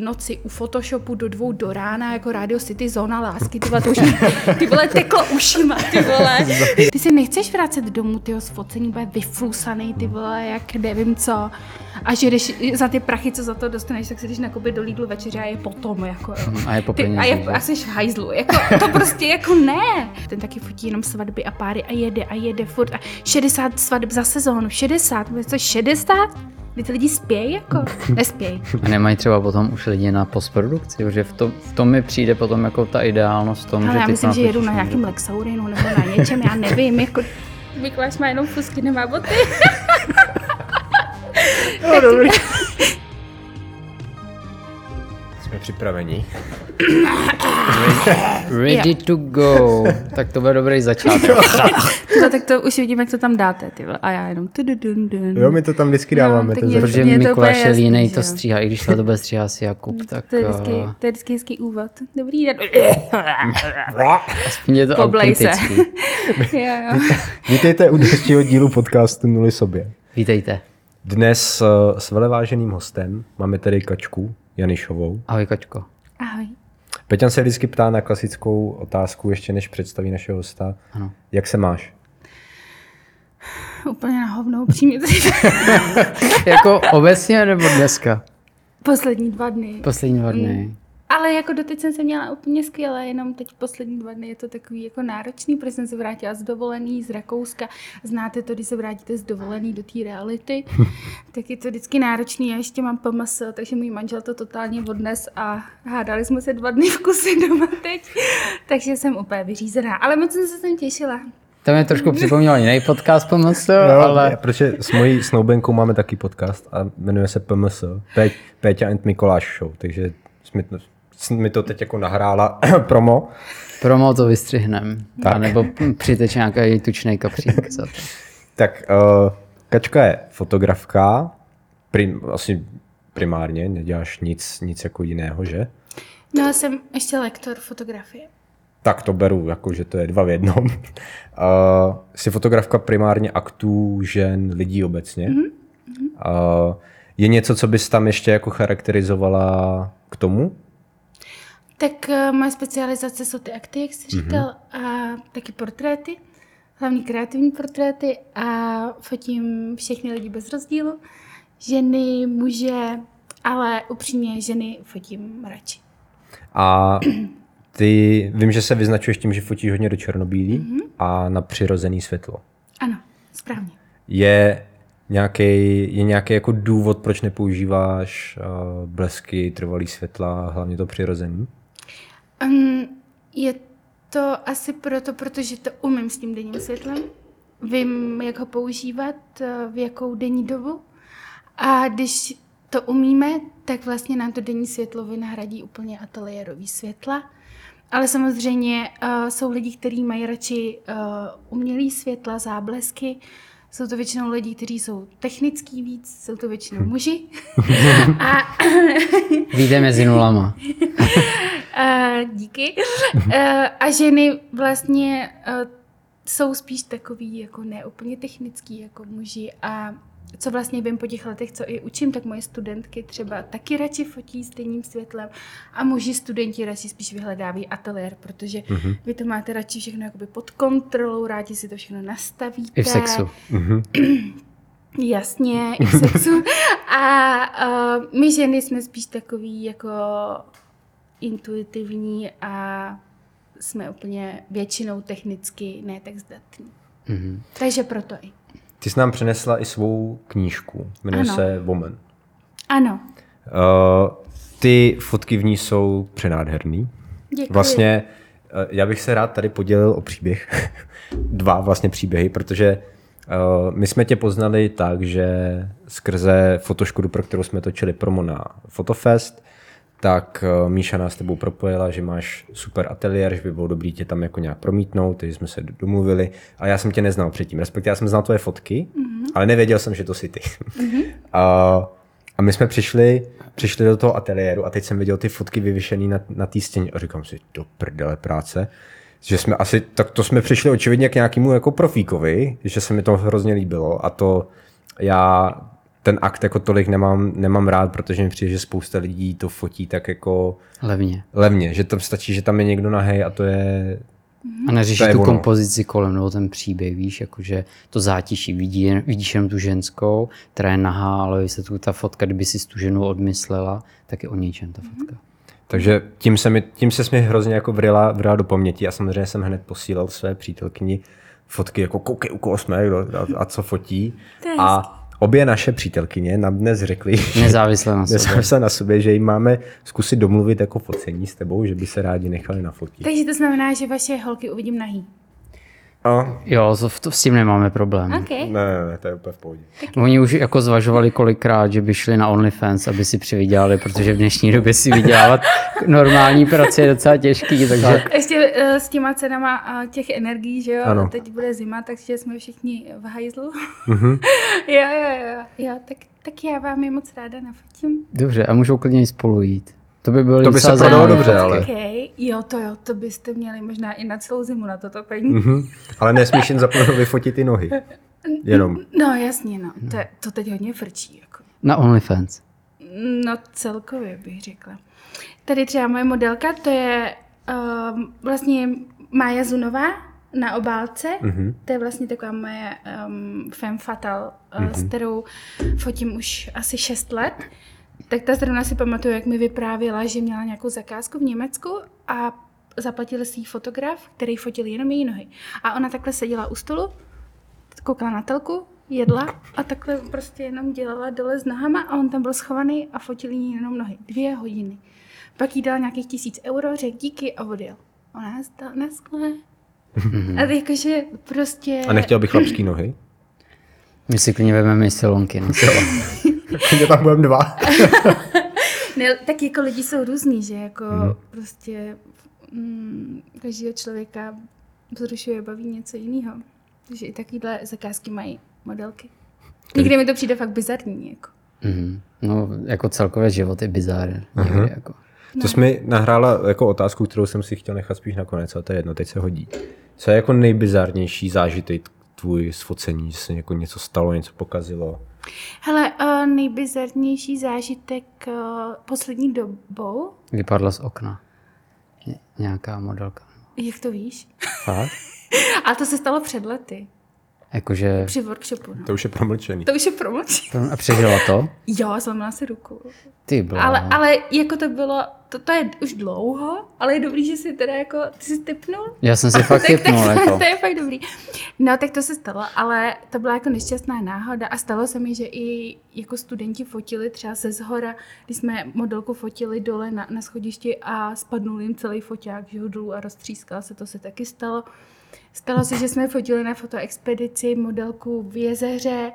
noci u Photoshopu do dvou do rána jako Radio City Zóna lásky, ty vole, to už ty vole teklo ušima, ty vole. Ty si nechceš vracet domů, tyho z focení, bude vyflusaný, ty vole, jak nevím co. A že jdeš za ty prachy, co za to dostaneš, tak si jdeš nakoupit do Lidlu večeře a je potom, jako jo. A je po Ty, a, je, a jsi v hajzlu, jako, to prostě jako ne. Ten taky fotí jenom svatby a páry a jede a jede furt a 60 svateb za sezónu, 60, bude to 60? Ty lidi spějí, jako? Nespějí. A nemají třeba potom už lidi na postprodukci, protože v tom, v tom mi přijde potom jako ta ideálnost v tom, Ale že já ty myslím, že jedu na někde. Lexaurinu nebo na něčem, já nevím, jako Mikuláš má jenom fusky, nemá boty. No, dobrý. Jsme připraveni. Ready to go. tak to bude dobrý začátek. No, tak to už vidím, jak to tam dáte, ty vole. A já jenom. Jo, my to tam vždycky dáváme. No, ten. Protože Mikuláš úplně je jasný, línej že to stříhá, i když to bude stříhá si Jakub, tak To je, vždycky, eh, to je vždycky hezký úvod. Dobrý den. je to Poblej se. autentický. jo, jo. Vítejte u dalšího dílu podcastu Nuly sobě. Vítejte. Dnes eh, s veleváženým hostem máme tady Kačku Janišovou. Ahoj Kačko. Ahoj. Peťan se vždycky ptá na klasickou otázku, ještě než představí našeho hosta. Ano. Jak se máš? Úplně na hovno, upřímně. jako obecně nebo dneska? Poslední dva dny. Poslední dva dny. Ale jako doteď jsem se měla úplně skvěle, jenom teď poslední dva dny je to takový jako náročný, protože jsem se vrátila z dovolený z Rakouska. Znáte to, když se vrátíte z dovolený do té reality, tak je to vždycky náročný. Já ještě mám PMS, takže můj manžel to totálně odnes a hádali jsme se dva dny v kuse doma teď, takže jsem úplně vyřízená. Ale moc jsem se sem těšila. To mě trošku připomnělo jiný podcast pomoc, No, ale Protože s mojí snoubenkou máme taky podcast a jmenuje se PMS, Pé- Péťa and Mikoláš Show, takže jsme mi to teď jako nahrála promo. promo to vystřihnem. Tak. A nebo přiteč nějaký tučný kapřík za to. Tak uh, Kačka je fotografka, prim, asi primárně, neděláš nic, nic jako jiného, že? No a jsem ještě lektor fotografie. Tak to beru, jako že to je dva v jednom. Uh, jsi fotografka primárně aktů, žen, lidí obecně. Mm-hmm. Uh, je něco, co bys tam ještě jako charakterizovala k tomu? Tak eh, moje specializace jsou ty akty, jak jsi říkal, a taky portréty, hlavně kreativní portréty a fotím všechny lidi bez rozdílu. Ženy, muže, ale upřímně ženy fotím radši. A ty, vím, že se vyznačuješ tím, že fotíš hodně do černobílí mm-hmm. a na přirozený světlo. Ano, správně. Je nějaký, je nějaký jako důvod, proč nepoužíváš uh, blesky, trvalý světla, hlavně to přirozený? Um, je to asi proto, protože to umím s tím denním světlem. Vím, jak ho používat, eh, v jakou denní dobu. A když to umíme, tak vlastně nám to denní světlo vynahradí úplně ateliérový světla. Ale samozřejmě uh, jsou lidi, kteří mají radši uh, umělý světla, záblesky. Jsou to většinou lidi, kteří jsou technický víc, jsou to většinou muži. A Víte mezi nulama. Uh, díky. Uh, a ženy vlastně uh, jsou spíš takový jako neúplně technický jako muži a co vlastně vím po těch letech, co i učím, tak moje studentky třeba taky radši fotí s denním světlem a muži studenti radši spíš vyhledávají ateliér, protože mm-hmm. vy to máte radši všechno jakoby pod kontrolou, rádi si to všechno nastavíte. I v sexu. Jasně, i v sexu. A uh, my ženy jsme spíš takový jako intuitivní a jsme úplně většinou technicky ne tak zdatní. Mhm. Takže proto i. Ty jsi nám přinesla i svou knížku, jmenuje Ano. se Woman. Ano, Uh, ty fotky v ní jsou přenádherný. děkuji. Vlastně uh, já bych se rád tady podělil o příběh. Dva vlastně příběhy, protože uh, my jsme tě poznali tak, že skrze fotoškodu, pro kterou jsme točili promo na Fotofest, tak uh, Míša nás s tebou propojila, že máš super ateliér, že by bylo dobrý tě tam jako nějak promítnout, takže jsme se domluvili a já jsem tě neznal předtím, respektive já jsem znal tvoje fotky, mm-hmm. ale nevěděl jsem, že to jsi ty. Mm-hmm. a, a my jsme přišli, přišli do toho ateliéru a teď jsem viděl ty fotky vyvěšené na, na té stěně a říkám si, do prdele práce. Že jsme asi, tak to jsme přišli očividně k nějakému jako profíkovi, že se mi to hrozně líbilo a to já ten akt jako tolik nemám, nemám rád, protože mi přijde, že spousta lidí to fotí tak jako Levně. levně, že tam stačí, že tam je někdo nahej a to je... A neřeší tu ono. kompozici kolem, nebo ten příběh, víš, jakože to zátiší. Vidí, vidíš jenom tu ženskou, která je nahá, ale se tu ta fotka, kdyby si tu ženu odmyslela, tak je o ničem ta fotka. Takže tím se mi, tím se mi hrozně jako vrila, vrila do paměti a samozřejmě jsem hned posílal své přítelkyni fotky, jako koukej, u koho jsme a, a co fotí. To je A obě naše přítelkyně nám dnes řekly, Nezávisle na sobě. nezávisle na sobě, že jim máme zkusit domluvit jako focení s tebou, že by se rádi nechali nafotit. Takže to znamená, že vaše holky uvidím nahý. A, Jo, to, to, s tím nemáme problém. OK. ne, ne, ne, to je úplně v pohodě. Oni už jako zvažovali kolikrát, že by šli na OnlyFans, aby si přivydělali, protože v dnešní době si vydělávat normální práci je docela těžký, takže Ještě uh, s těma cenama uh, těch energií, že jo, Ano. teď bude zima, takže jsme všichni v hajzlu. Mhm. jo, jo, jo, jo, tak, tak já vám je moc ráda nafotím. dobře, a můžou klidně i spolu jít. To by bylo To by se prodalo dobře, ale- OK, jo, to jo, to byste měli možná i na celou zimu na toto paní. Mhm. Ale nesmíš jen zapomenout vyfotit ty nohy. Jenom. No jasně, no, to, je- to teď hodně frčí, jako. Na OnlyFans. No celkově bych řekla. Tady třeba moje modelka, to je um, vlastně Mája Zunová na obálce. Mm-hmm. To je vlastně taková moje um, femme fatale, mm-hmm. s kterou fotím už asi 6 let. Tak ta zrovna si pamatuju, jak mi vyprávěla, že měla nějakou zakázku v Německu a zaplatil si jí fotograf, který fotil jenom její nohy. A ona takhle seděla u stolu, koukala na telku, jedla a takhle prostě jenom dělala dole s nohama a on tam byl schovaný a fotil jí jenom nohy. Dvě hodiny. Pak jí dal nějakých tisíc euro, řekl díky a odjel. Ona zdal na skle. A jakože prostě... A nechtěl bych chlapský nohy? My si klidně vezmeme i silonky. No. Kde tam budeme dva. Ne, tak jako lidi jsou různý, že jako mm. prostě mm, každého člověka vzrušuje, baví něco jiného. Takže i takovýhle zakázky mají modelky. Někdy mi to přijde fakt bizarní. Jako. Mhm. No, jako celkově život je bizár. Někdy, jako. To jsi mi nahrála jako otázku, kterou jsem si chtěl nechat spíš nakonec, ale to je jedno, teď se hodí. Co je jako nejbizarnější zážitek tvůj z focení, že se jako něco stalo, něco pokazilo? Hele, uh, nejbizarnější zážitek uh, poslední dobou, Vypadla z okna. Ně- nějaká modelka. jak to víš? Fakt? A to se stalo před lety, Jakože... při workshopu. No. To už je promlčený. To už je promlčí. A přežila to? Jo, zlomila si ruku. Ty bylo. Ale, ale jako to bylo, to, to je už dlouho, ale je dobrý, že si teda jako, ty jsi typnul? Já jsem si fakt tak, tak, typnul, jako. to je fakt dobrý. No, tak to se stalo, ale to byla jako nešťastná náhoda a stalo se mi, že i jako studenti fotili třeba ze zhora, když jsme modelku fotili dole na, na schodišti a spadnul jim celý foťák, že ho dolů a roztřískal se, to se taky stalo. Stalo se, že jsme fotili na fotoexpedici modelku v jezeře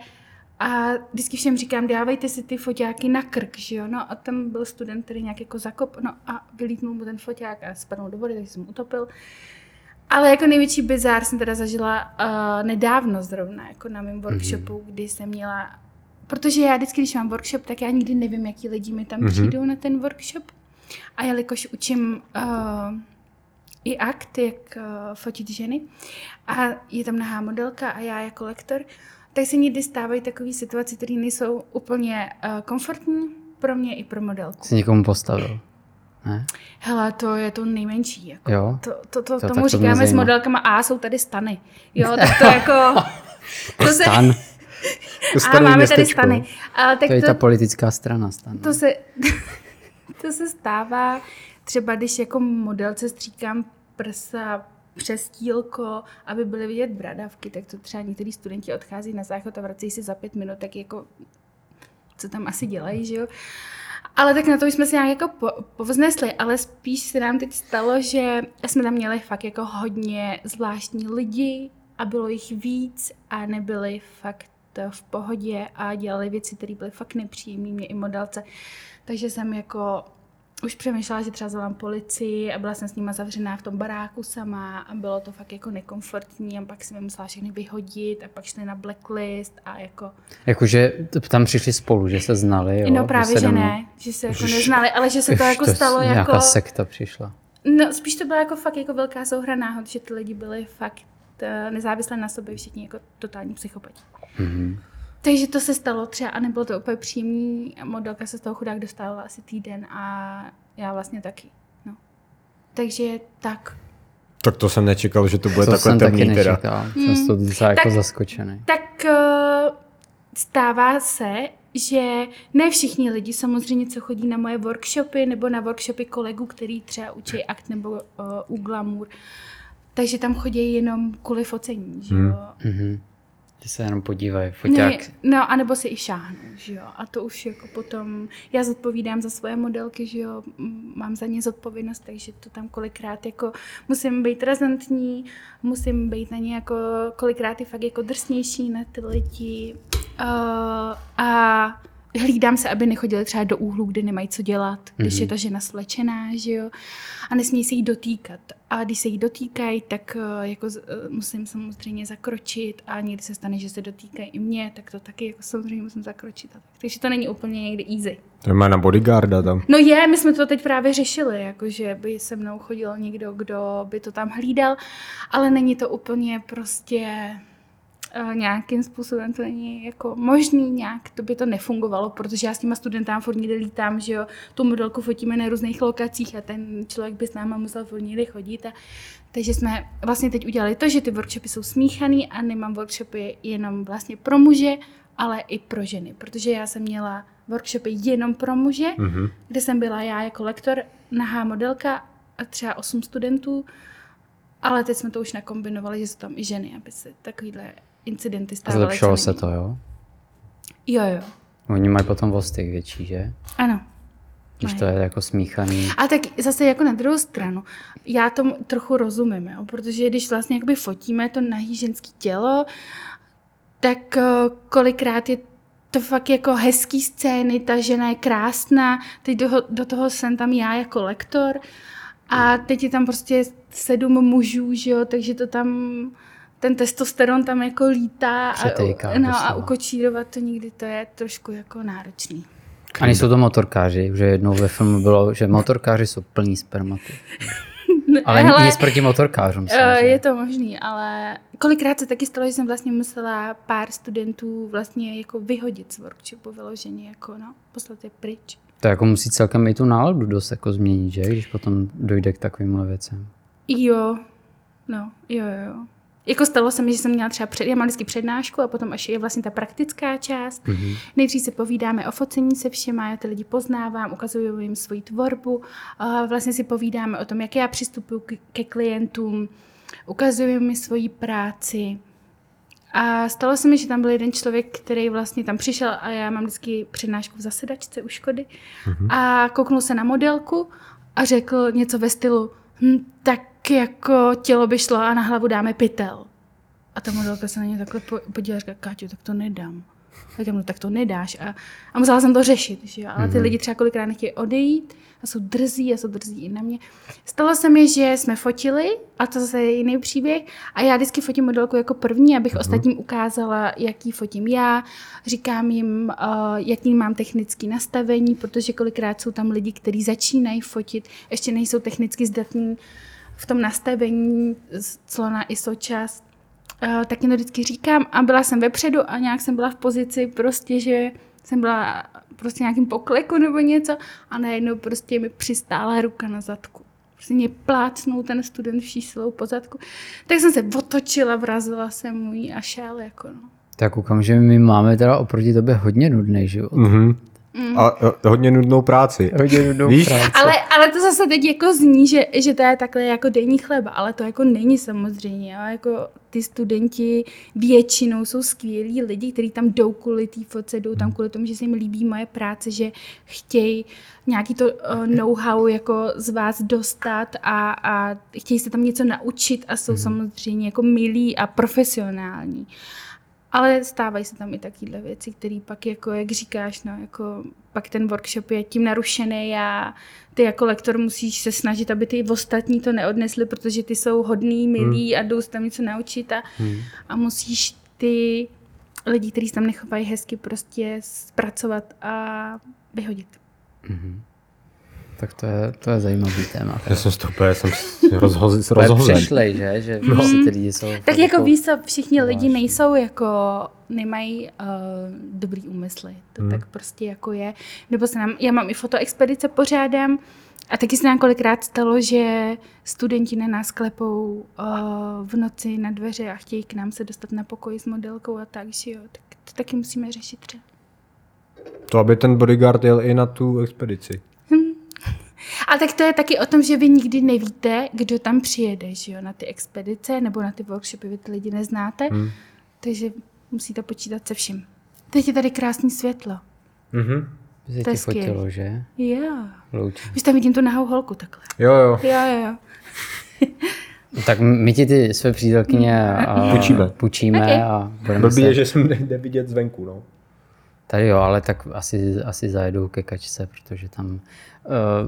a vždycky všem říkám, dávejte si ty foťáky na krk, že jo? No a tam byl student, který nějak jako zakop, no a vylítnul mu ten foťák a spadnul do vody, takže jsem utopil. Ale jako největší bizár jsem teda zažila uh, nedávno zrovna, jako na mém workshopu, mm-hmm. kdy jsem měla, protože já vždycky, když mám workshop, tak já nikdy nevím, jaký lidi mi tam mm-hmm. přijdou na ten workshop. A jelikož učím uh, i akt, jak uh, fotit ženy, a je tam nahá modelka a já jako lektor, tak se někdy stávají takové situace, které nejsou úplně uh, komfortní pro mě i pro modelku. Jsi někomu postavil. Ne? Hele, to je to nejmenší. Jako. Jo? To, to, to, To tomu to říkáme s modelkama A, jsou tady stany. Jo, tak to jako... To se, Stan. To a máme tady stany. A, tak To je to, ta politická strana stan. to, se, to se stává třeba, když jako modelce stříkám prsa přes tílko, aby byly vidět bradavky, tak to třeba některý studenti odchází na záchod a vrací si za pět minut, tak jako co tam asi dělají, že jo. Ale tak na to jsme se nějak jako po, povznesli, ale spíš se nám teď stalo, že jsme tam měli fakt jako hodně zvláštní lidi a bylo jich víc a nebyli fakt v pohodě a dělali věci, které byly fakt nepříjemné mě i modelce. Takže jsem jako už přemýšlela, že třeba zavolám policii a byla jsem s nima zavřená v tom baráku sama a bylo to fakt jako nekomfortní a pak jsem je musela všechny vyhodit a pak šli na blacklist a jako... Jakože tam přišli spolu, že se znali, jo? no právě, že domů- ne, že se jako neznali, ale že se to Už jako to stalo nějaká jako... sekta přišla. No, spíš to byla jako fakt jako velká souhra náhod, že ty lidi byli fakt eh, nezávisle na sobě všichni jako totální psychopati. Takže to se stalo třeba a nebylo to úplně příjemný. Modelka se z toho chudák dostávala asi týden a já vlastně taky. No. Takže tak. Tak to jsem nečekal, že to bude To takhle jsem taky temný teda. nečekal. Jsem z toho docela jako Tak- zaskočený. Tak eh, stává se, že ne všichni lidi samozřejmě, co chodí na moje workshopy nebo na workshopy kolegů, který třeba učí akt nebo uh, u glamour, takže tam chodí jenom kvůli focení, že jo. Mhm. Ty se jenom podívají, Ne, foťák. no, anebo si i šáhnou, že jo. A to už jako potom, já zodpovídám za svoje modelky, že jo, mám za ně zodpovědnost, takže to tam kolikrát jako musím být razantní, musím být na ně jako kolikrát i fakt jako drsnější na ty lidi. Uh, a hlídám se, aby nechodili třeba do úhlu, kde nemají co dělat, když Mhm. je ta žena svlečená, že jo. A nesmí se jí dotýkat. A když se jí dotýkají, tak eh, jako eh, musím samozřejmě zakročit a někdy se stane, že se dotýkají i mě, tak to taky jako samozřejmě musím zakročit. Takže to není úplně někdy easy. To má na bodyguarda tam. No je, my jsme to teď právě řešili, jakože by se mnou chodil někdo, kdo by to tam hlídal, ale není to úplně prostě nějakým způsobem to není jako možný nějak, to by to nefungovalo, protože já s těma studentám furt někde lítám, že jo, tu modelku fotíme na různých lokacích a ten člověk by s náma musel furt někde chodit a takže jsme vlastně teď udělali to, že ty workshopy jsou smíchaný a nemám workshopy jenom vlastně pro muže, ale i pro ženy, protože já jsem měla workshopy jenom pro muže, Mhm. kde jsem byla já jako lektor, nahá modelka a třeba 8 studentů, ale teď jsme to už nakombinovali, že jsou tam i ženy, aby se takovýhle incidenty stávaly. Zlepšilo se to, jo? Jo, jo. Oni mají potom vosty větší, že? Ano. Když to je jako smíchaný. A tak zase jako na druhou stranu, já tomu trochu rozumím, jo? protože když vlastně jakoby fotíme to nahý ženský tělo, tak eh, kolikrát je to fakt jako hezký scény, ta žena je krásná, teď do, do toho jsem tam já jako lektor a teď je tam prostě sedm mužů, že jo, takže to tam, ten testosteron tam jako lítá Přetejká a, no, a doslova. ukočírovat to nikdy, to je trošku jako náročný. A nejsou to motorkáři, že jednou ve filmu bylo, že motorkáři jsou plní spermatu. Ale Hele, nic proti motorkářům. Eh, samozřejmě. Je to možný, ale kolikrát se taky stalo, že jsem vlastně musela pár studentů vlastně jako vyhodit z workshopu vyloženě, jako no, poslat je pryč. To jako musí celkem i tu náladu dost jako změnit, že? Když potom dojde k takovýmhle věcem. Jo, no, jo, jo. Jako stalo se mi, že jsem měla třeba před, já mám vždycky přednášku a potom až je vlastně ta praktická část. Mm-hmm. Nejdřív se povídáme o focení se všema, já ty lidi poznávám, ukazuju jim svoji tvorbu, a vlastně si povídáme o tom, jak já přistupuji ke klientům, ukazuju jim svoji práci. A stalo se mi, že tam byl jeden člověk, který vlastně tam přišel a já mám vždycky přednášku v zasedačce u Škody mm-hmm. a kouknul se na modelku a řekl něco ve stylu, hm, tak jako tělo by šlo a na hlavu dáme pytel. A ta modelka se na ně takhle po- podívala a říká, Káťo, tak to nedám. A říkám, no tak to nedáš. A, a musela jsem to řešit, že jo. Ale ty lidi třeba kolikrát nechtějí odejít a jsou drzí a jsou drzí i na mě. Stalo se mi, že jsme fotili, a to zase je jiný příběh, a já vždycky fotím modelku jako první, abych ostatním ukázala, jaký fotím já. Říkám jim, uh, jaký mám technický nastavení, protože kolikrát jsou tam lidi, kteří začínají fotit, ještě nejsou technicky zdatní v tom nastavení clona ISO čas. Uh, tak jim to vždycky říkám a byla jsem vepředu a nějak jsem byla v pozici prostě, že jsem byla prostě nějakým pokleku nebo něco a najednou prostě mi přistála ruka na zadku. Prostě mě plácnul ten student vší silou po zadku. Tak jsem se otočila, vrazila jsem mu ji a šel jako no. Tak koukám, že my máme teda oproti tobě hodně nudný život. Mhm. A eh, hodně nudnou práci. Hodně nudnou Víš? práci. Ale, ale to zase teď jako zní, že, že to je takhle jako denní chleba, ale to jako není samozřejmě. Jo? Jako ty studenti většinou jsou skvělí lidi, kteří tam jdou kvůli té fotce, jdou tam kvůli tomu, že se jim líbí moje práce, že chtějí nějaký to uh, know-how jako z vás dostat a, a chtějí se tam něco naučit a jsou samozřejmě jako milí a profesionální. Ale stávají se tam i takovéhle věci, které pak, jako, jak říkáš, no, jako, pak ten workshop je tím narušený a ty jako lektor musíš se snažit, aby ty ostatní to neodnesli, protože ty jsou hodný, milí a jdou se tam něco naučit a, a musíš ty lidi, kteří se tam nechovají hezky, prostě zpracovat a vyhodit. Tak to je, to je zajímavý téma. Já jsem z toho úplně, jsem rozhozen. Přišlej, že? Že no. prostě ty lidi jsou... Tak jako jako- víš co, všichni lidi nejsou jako, nemají uh, dobrý úmysly. To hmm. tak prostě jako je. Nebo se nám, já mám i fotoexpedice pořádám a taky se nám kolikrát stalo, že studenti na nás klepou uh, v noci na dveře a chtějí k nám se dostat na pokoj s modelkou a tak, že jo. Tak to taky musíme řešit třeba. To, aby ten bodyguard jel i na tu expedici. A tak to je taky o tom, že vy nikdy nevíte, kdo tam přijede, že jo, na ty expedice nebo na ty workshopy, vy ty lidi neznáte, hmm. takže musíte počítat se vším. Teď je tady krásný světlo. Mhm. By se to je ti fotilo, že? Jo. Loučí. Už tam vidím tu nahou holku takhle. Jo, jo. Jo, jo, jo. Tak my ti ty své přítelkyně a Půjčíme. půjčíme Okay. a budeme Blbý se... je, že jsem nejde vidět zvenku, no. Tady jo, ale tak asi, asi zajedou ke kačce, protože tam uh,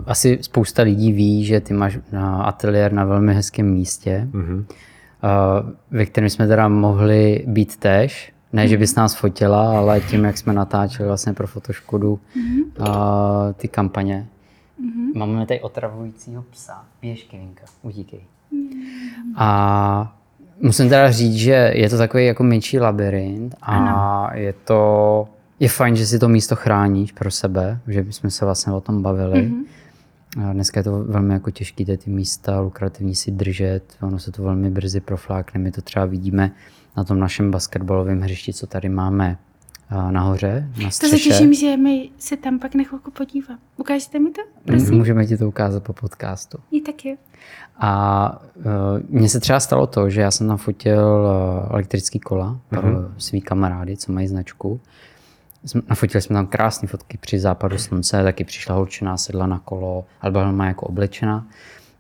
asi spousta lidí ví, že ty máš na ateliér na velmi hezkém místě, mm-hmm. uh, ve kterém jsme teda mohli být tež. Ne, že bys nás fotila, ale tím, jak jsme natáčeli vlastně pro Fotoškodu mm-hmm. uh, ty kampaně. Mm-hmm. Máme tady otravujícího psa. Běž, Kevinka, utíkej. Mm-hmm. A musím teda říct, že je to takový jako menší labirint a ano. je to je fajn, že si to místo chráníš pro sebe, že bychom se vlastně o tom bavili. Mm-hmm. A dneska je to velmi jako těžké ty místa lukrativní si držet, ono se to velmi brzy proflákne. My to třeba vidíme na tom našem basketbalovém hřišti, co tady máme nahoře, na To střeše. se těším, že my se tam pak na chvilku podívám. Ukážete mi to? Prosím. Můžeme ti to ukázat po podcastu. I tak je. A uh, mně se třeba stalo to, že já jsem tam fotil uh, elektrický kola pro mm-hmm. svý kamarády, co mají značku. Jsme- Nafotili jsme tam krásné fotky při západu slunce, taky přišla holčina, sedla na kolo, ale byla má jako oblečena.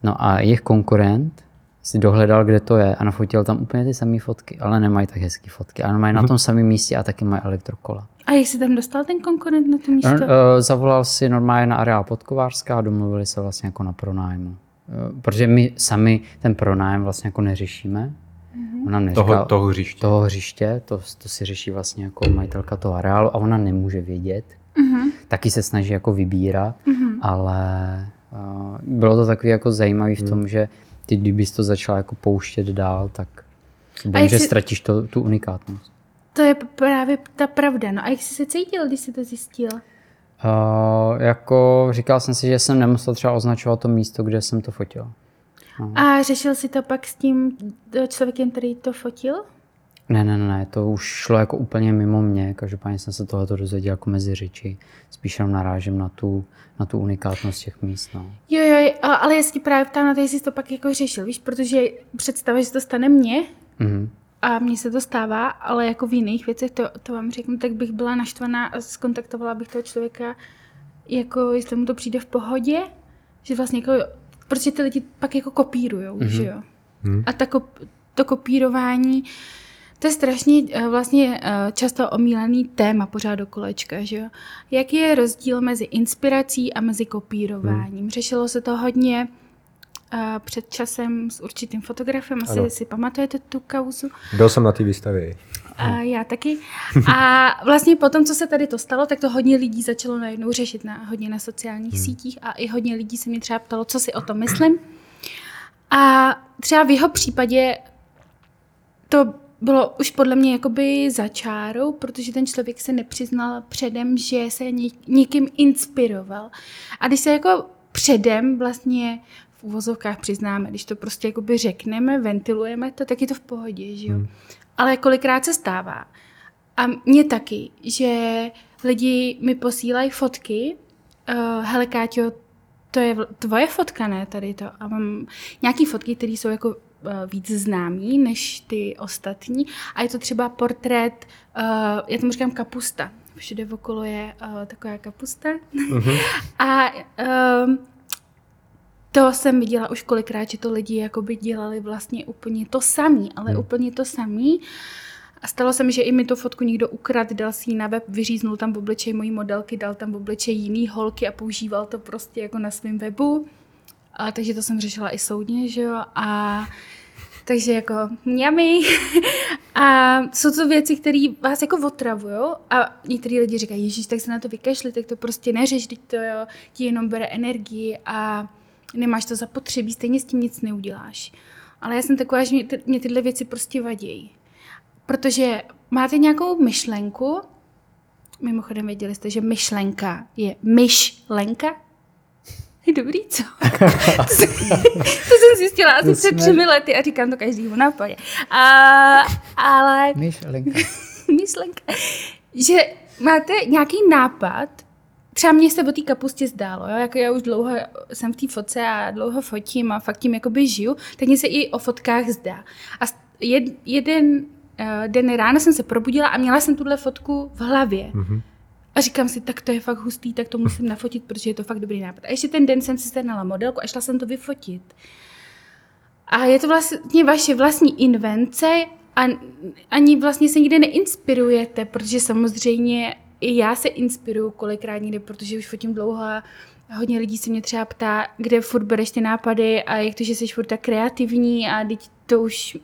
No a jejich konkurent si dohledal, kde to je a nafotil tam úplně ty samé fotky, ale nemají tak hezké fotky. Ale mají na tom samém místě a taky mají elektrokola. A jak se tam dostal ten konkurent na to místo? On, uh, zavolal si normálně na areál Podkovářská a domluvili se vlastně jako na pronájmu. Uh, protože my sami ten pronájem vlastně jako neřešíme. Mm-hmm. Ona neříká, Toho, toho hřiště. toho hřiště, to, to si řeší vlastně jako majitelka toho areálu a ona nemůže vědět. Mm-hmm. Taky se snaží jako vybírat, mm-hmm. ale uh, bylo to takový jako zajímavý v tom, že ty kdybys to začala jako pouštět dál, tak vím, že si- ztratíš to, tu unikátnost. To je právě ta pravda. No a jak jsi se cítil, když jsi to zjistil? Uh, jako říkal jsem si, že jsem nemusel třeba označovat to místo, kde jsem to fotil. A řešil jsi to pak s tím eh, člověkem, který to fotil? Ne, ne, ne, to už šlo jako úplně mimo mě, každopádně jsem se tohoto dozvěděl jako mezi řeči. Spíš jenom narážím na tu, na tu unikátnost těch míst. No. Jo, jo, ale ti právě ptám na to, jestli jsi to pak jako řešil, víš, protože představa, že to stane mně Mhm. a mně se to stává, ale jako v jiných věcech, to, to vám řeknu, tak bych byla naštvaná a skontaktovala bych toho člověka, jako jestli mu to přijde v pohodě, že vlastně jako, protože ty lidi pak jako kopírujou, mm-hmm. že jo. Mm. A ta kop, to kopírování, to je strašně eh, vlastně eh, často omílený téma pořád do kolečka, že jo. Jaký je rozdíl mezi inspirací a mezi kopírováním? Řešilo se to hodně eh, před časem s určitým fotografem, asi Ano. si pamatujete tu kauzu. Byl jsem na té výstavě. A já taky. A vlastně potom, co se tady to stalo, tak to hodně lidí začalo najednou řešit na, hodně na sociálních hmm. sítích a i hodně lidí se mě třeba ptalo, co si o tom myslím. A třeba v jeho případě to bylo už podle mě jakoby za čárou, protože ten člověk se nepřiznal předem, že se něk- někým inspiroval. A když se jako předem vlastně v uvozovkách přiznáme, když to prostě jakoby řekneme, ventilujeme to, tak je to v pohodě, že jo. Hmm. Ale kolikrát se stává, a mně taky, že lidi mi posílají fotky, uh, hele Káťo, to je tvoje fotka, ne tady to. A mám nějaký fotky, které jsou jako uh, víc známý než ty ostatní. A je to třeba portrét, uh, já tomu říkám kapusta. Všude okolo je uh, taková kapusta. A um, to jsem viděla už kolikrát, že to lidi jakoby dělali vlastně úplně to samý, ale úplně to samý. A stalo se mi, že i mi tu fotku někdo ukrad, dal si ji na web, vyříznul tam v obličej mojí modelky, dal tam v obličej jiný holky a používal to prostě jako na svém webu. A, takže to jsem řešila i soudně, že jo. A Takže jako mňami. A jsou to věci, které vás jako otravují a některý lidi říkají, ježíš, tak se na to vykašli, tak to prostě neřeš, teď to jo, ti jenom bere energii a nemáš to zapotřebí, stejně s tím nic neuděláš. Ale já jsem taková, že mě, ty, mě tyhle věci prostě vadí. Protože máte nějakou myšlenku, mimochodem věděli jste, že myšlenka je myšlenka, Dobrý, co? to, jsem, to jsem zjistila asi před třemi lety a říkám to každému na podě. A, ale... Myšlenka. myšlenka. Že máte nějaký nápad, třeba mě se o té kapustě zdálo, jo? jako já už dlouho jsem v té fotce a dlouho fotím a fakt tím jakoby žiju, tak mě se i o fotkách zdá. A jed, jeden uh, den ráno jsem se probudila a měla jsem tuhle fotku v hlavě. Mm-hmm. A říkám si, tak to je fakt hustý, tak to musím nafotit, protože je to fakt dobrý nápad. A ještě ten den jsem si sehnala modelku a šla jsem to vyfotit. A je to vlastně vaše vlastní invence a ani vlastně se nikdy neinspirujete, protože samozřejmě i já se inspiruju kolikrát někde, protože už fotím dlouho a hodně lidí se mě třeba ptá, kde furt bereš ty nápady a jak to, že jsi furt tak kreativní a teď to už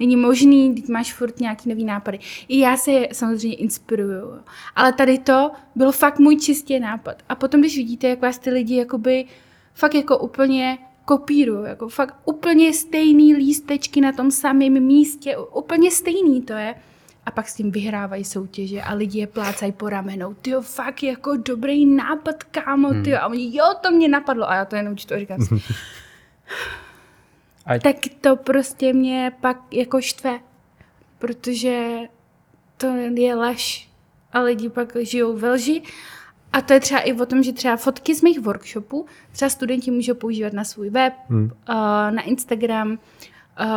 není možný, teď máš furt nějaký nový nápady. I já se samozřejmě inspiruju. Ale tady to byl fakt můj čistě nápad. A potom, když vidíte, jak vás ty lidi jakoby fakt jako úplně kopírují, jako fakt úplně stejný lístečky na tom samém místě, úplně stejný to je, a pak s tím vyhrávají soutěže a lidi je plácají po ramenou. Ty fakt jako dobrý nápad, kámo, ty hmm. A oni, jo, to mě napadlo. A já to jenom čtu a říkám si, a... tak to prostě mě pak jako štve, protože to je lež a lidi pak žijou ve lži. A to je třeba i o tom, že třeba fotky z mých workshopů třeba studenti můžou používat na svůj web, hmm. uh, na Instagram, uh,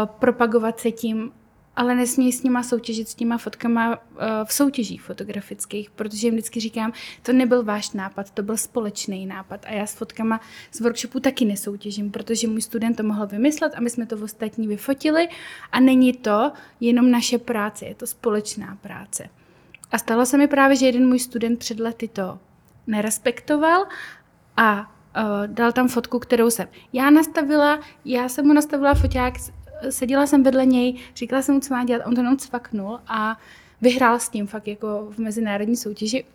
propagovat se tím ale nesmí s nima soutěžit s těma fotkama eh, v soutěžích fotografických, protože jim vždycky říkám, to nebyl váš nápad, to byl společný nápad. A já s fotkama z workshopu taky nesoutěžím, protože můj student to mohl vymyslet a my jsme to v ostatní vyfotili. A není to jenom naše práce, je to společná práce. A stalo se mi právě, že jeden můj student před lety to nerespektoval a uh, dal tam fotku, kterou jsem já nastavila, já jsem mu nastavila foťák seděla jsem vedle něj, říkala jsem mu, co má dělat, on to jenom cvaknul a vyhrál s tím fakt jako v mezinárodní soutěži.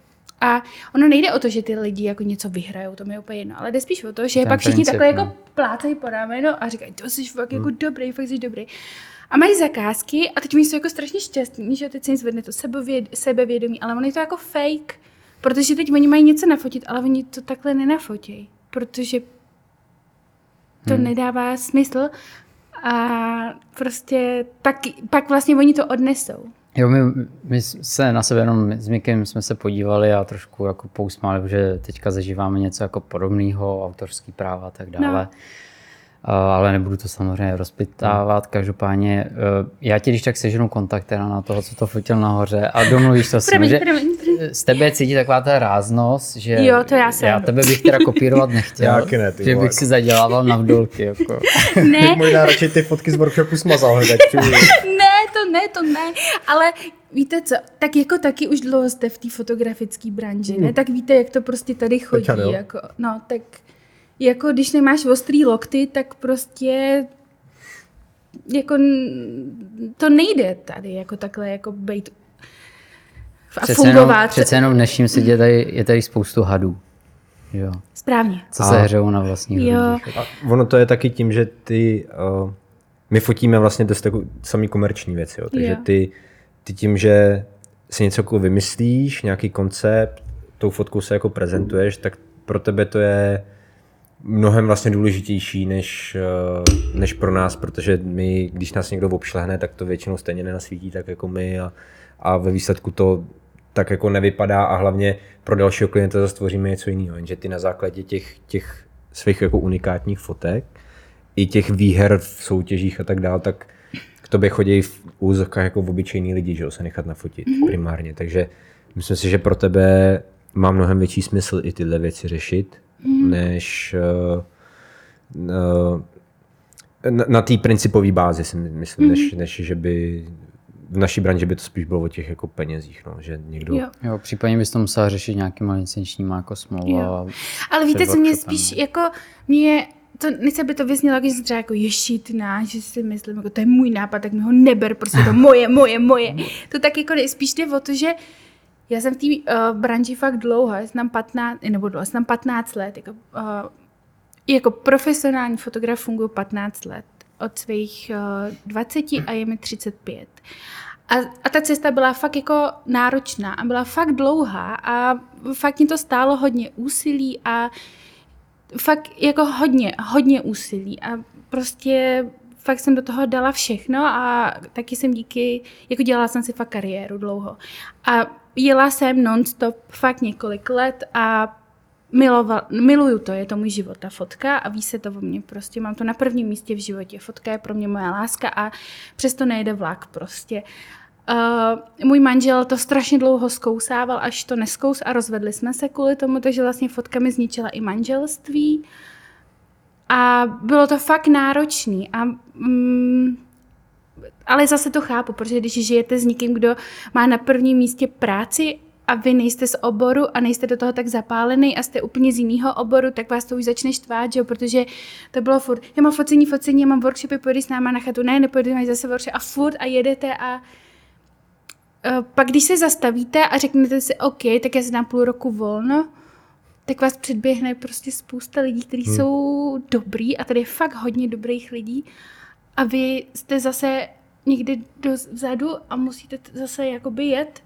A ono nejde o to, že ty lidi jako něco vyhrajou, to mi je úplně jedno, ale jde spíš o to, že Ten pak všichni takhle jako no. plácají po rameno a říkají, to jsi fakt jako hmm. jako dobrý, fakt jsi dobrý. A mají zakázky a teď oni jsou jako strašně šťastní, že teď se jim zvedne to sebevěd, sebevědomí, ale ono je to jako fake, protože teď oni mají něco nafotit, ale oni to takhle nenafotějí, protože to hmm. nedává smysl a prostě pak, pak vlastně oni to odnesou. Jo, my, my se na sebe jenom s Mikem jsme se podívali a trošku jako pousmáli, že teďka zažíváme něco jako podobného, autorský práva a tak dále. No ale nebudu to samozřejmě rozpitávat. Každopádně e, já ti když tak seženu kontakt teda na toho, co to fotil nahoře a domluvíš to s ním, že z tebe cítí taková ta ráznost, že jo, to já, jsem. já tebe bych teda kopírovat nechtěl, Jak ne, ty že bych si zadělával na vdolky. Jako. Ne. možná radši ty fotky z workshopu smazal hned. ne, to ne, to ne, ale víte co, tak jako taky už dlouho jste v té fotografické branži, hmm. ne? Tak víte, jak to prostě tady chodí. Teďka, jako, no, tak jako když nemáš ostrý lokty, tak prostě jako to nejde tady jako takhle jako být a přece fungovat. Jenom, přece jenom v dnešním světě tady, je tady spoustu hadů. Jo. Správně. Co se hřejou na vlastní jo. A ono to je taky tím, že ty, uh, my fotíme vlastně dost samý komerční věci, jo. takže jo. Ty, ty tím, že si něco jako vymyslíš, nějaký koncept, tou fotkou se jako prezentuješ, tak pro tebe to je mnohem vlastně důležitější než, eh, než pro nás, protože my, když nás někdo obšlehne, tak to většinou stejně nenasvítí tak jako my a, a ve výsledku to tak jako nevypadá a hlavně pro dalšího klienta zase tvoříme něco jiného, jenže ty na základě těch, těch svých jako unikátních fotek i těch výher v soutěžích a tak dále, tak k tobě chodí v úzovkách jako v obyčejní lidi, že jo, se nechat nafotit mm-hmm. primárně, takže myslím si, že pro tebe má mnohem větší smysl i tyhle věci řešit, mm. než uh, uh, na, na té principové bázi si myslím, mm. než, než že by v naší branži by to spíš bylo o těch jako penězích, no, že někdo... Jo. jo, případně bys to musela řešit nějakýma licenčníma jako smlouva. Ale víte, co mě spíš jako, mě to nechci, aby to vyznělo, jako, že jsem třeba jako ješitná, že si myslím, jako to je můj nápad, tak mi ho neber, prostě to moje, moje, moje. To tak jako spíš jde o to, že já jsem v té uh, branži fakt dlouho, já jsem tam 15, nebo dlouho, jsem tam 15 let, jako, uh, jako profesionální fotograf funguji 15 let, od svých uh, 20 a je mi 35. A, a ta cesta byla fakt jako náročná a byla fakt dlouhá a fakt mi to stálo hodně úsilí a fakt jako hodně, hodně úsilí a prostě fakt jsem do toho dala všechno a taky jsem díky, jako dělala jsem si fakt kariéru dlouho. A jela jsem nonstop fakt několik let a miloval, miluju to, je to můj život, ta fotka a ví se to o mě prostě, mám to na prvním místě v životě, fotka je pro mě moje láska a přesto nejde vlak prostě. Uh, můj manžel to strašně dlouho zkousával, až to neskous a rozvedli jsme se kvůli tomu, takže vlastně fotka mi zničila i manželství. A bylo to fakt náročný. A, mm, ale zase to chápu, protože když žijete s někým, kdo má na prvním místě práci a vy nejste z oboru a nejste do toho tak zapálený a jste úplně z jiného oboru, tak vás to už začne štvát, že jo? protože to bylo furt, já mám focení, focení, já mám workshopy, pojď s náma na chatu, ne, nepojdu, máš zase workshop a furt a jedete a Eh, pak když se zastavíte a řeknete si, OK, tak já si dám půl roku volno, tak vás předběhne prostě spousta lidí, kteří hmm. jsou dobrý a tady je fakt hodně dobrých lidí a vy jste zase někde dozadu a musíte zase jakoby jet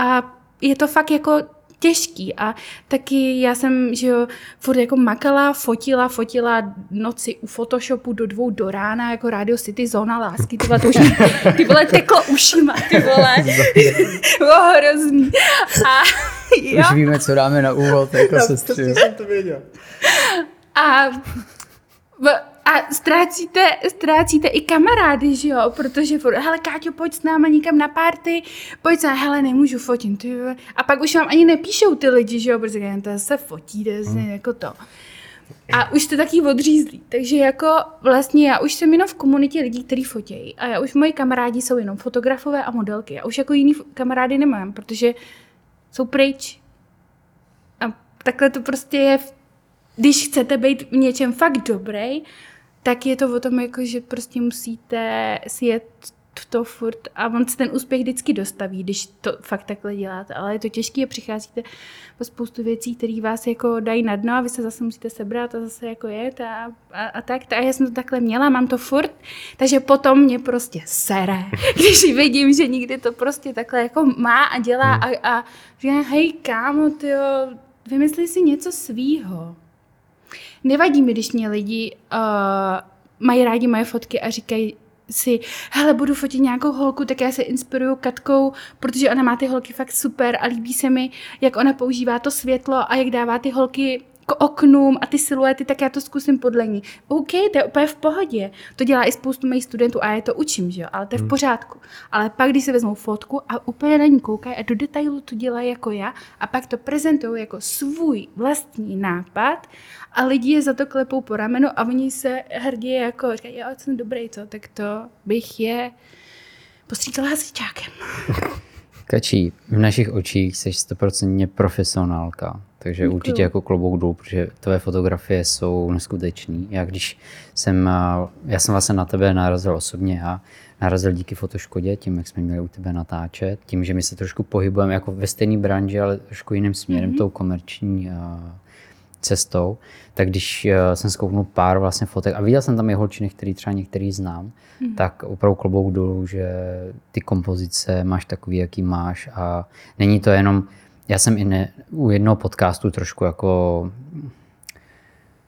a je to fakt jako těžký a taky já jsem, že jo, furt jako makala, fotila, fotila noci u Photoshopu do dvou do rána, jako Radio City Zóna lásky, ty vole, to už ty vole teklo ušima, ty vole, bylo hrozný. A jo. Už víme, co dáme na úvod, jako no, sestři. jsem to věděl. A a ztrácíte, ztrácíte i kamarády, že jo, protože furt, hele Káťo, pojď s náma někam na party, pojď se, hele, nemůžu fotit, ty A pak už vám ani nepíšou ty lidi, že jo, protože to se fotí, to hmm. jako to. A už jste taky odřízlí. Takže jako vlastně já už jsem jenom v komunitě lidí, kteří fotějí. A já už moji kamarádi jsou jenom fotografové a modelky. Já už jako jiný kamarády nemám, protože jsou pryč. A takhle to prostě je, když chcete být v něčem fakt dobrý, tak je to o tom, jako, že prostě musíte si jet to furt a on se ten úspěch vždycky dostaví, když to fakt takhle děláte, ale je to těžké a přicházíte po spoustu věcí, které vás jako dají na dno a vy se zase musíte sebrat a zase jako jet a, a, a tak. A já jsem to takhle měla, mám to furt, takže potom mě prostě sere, když vidím, že nikdy to prostě takhle jako má a dělá hmm. a, a říkám, hej kámo, tyjo, vymysli si něco svýho. Nevadí mi, když mě lidi uh, mají rádi moje fotky a říkají si, hele, budu fotit nějakou holku, tak já se inspiruju Katkou, protože ona má ty holky fakt super a líbí se mi, jak ona používá to světlo a jak dává ty holky k oknům a ty siluety, tak já to zkusím podle ní. OK, to je úplně v pohodě. To dělá i spoustu mých studentů a já to učím, že jo, ale to je v hmm. pořádku. Ale pak, když si vezmou fotku a úplně na ní koukají a do detailu to dělají jako já a pak to prezentují jako svůj vlastní nápad a lidi je za to klepou po ramenu a oni se hrdě jako říkají, jo, jsem dobrý, co, tak to bych je postříkala hasičákem. Kačí, v našich očích jsi stoprocentně profesionálka. Takže Děkuju. určitě jako klobouk dolů, protože tvoje fotografie jsou neskutečný. Já když jsem, já jsem vlastně na tebe narazil osobně a narazil díky fotoškodě, tím, jak jsme měli u tebe natáčet, tím, že my se trošku pohybujeme jako ve stejné branži, ale trošku jiným směrem, mm-hmm. tou komerční cestou, tak když jsem zkouknul pár vlastně fotek a viděl jsem tam i holčiny, který třeba některý znám, mm. tak opravdu klobouk dolů, že ty kompozice máš takový, jaký máš a není to jenom já jsem i ne, u jednoho podcastu trošku jako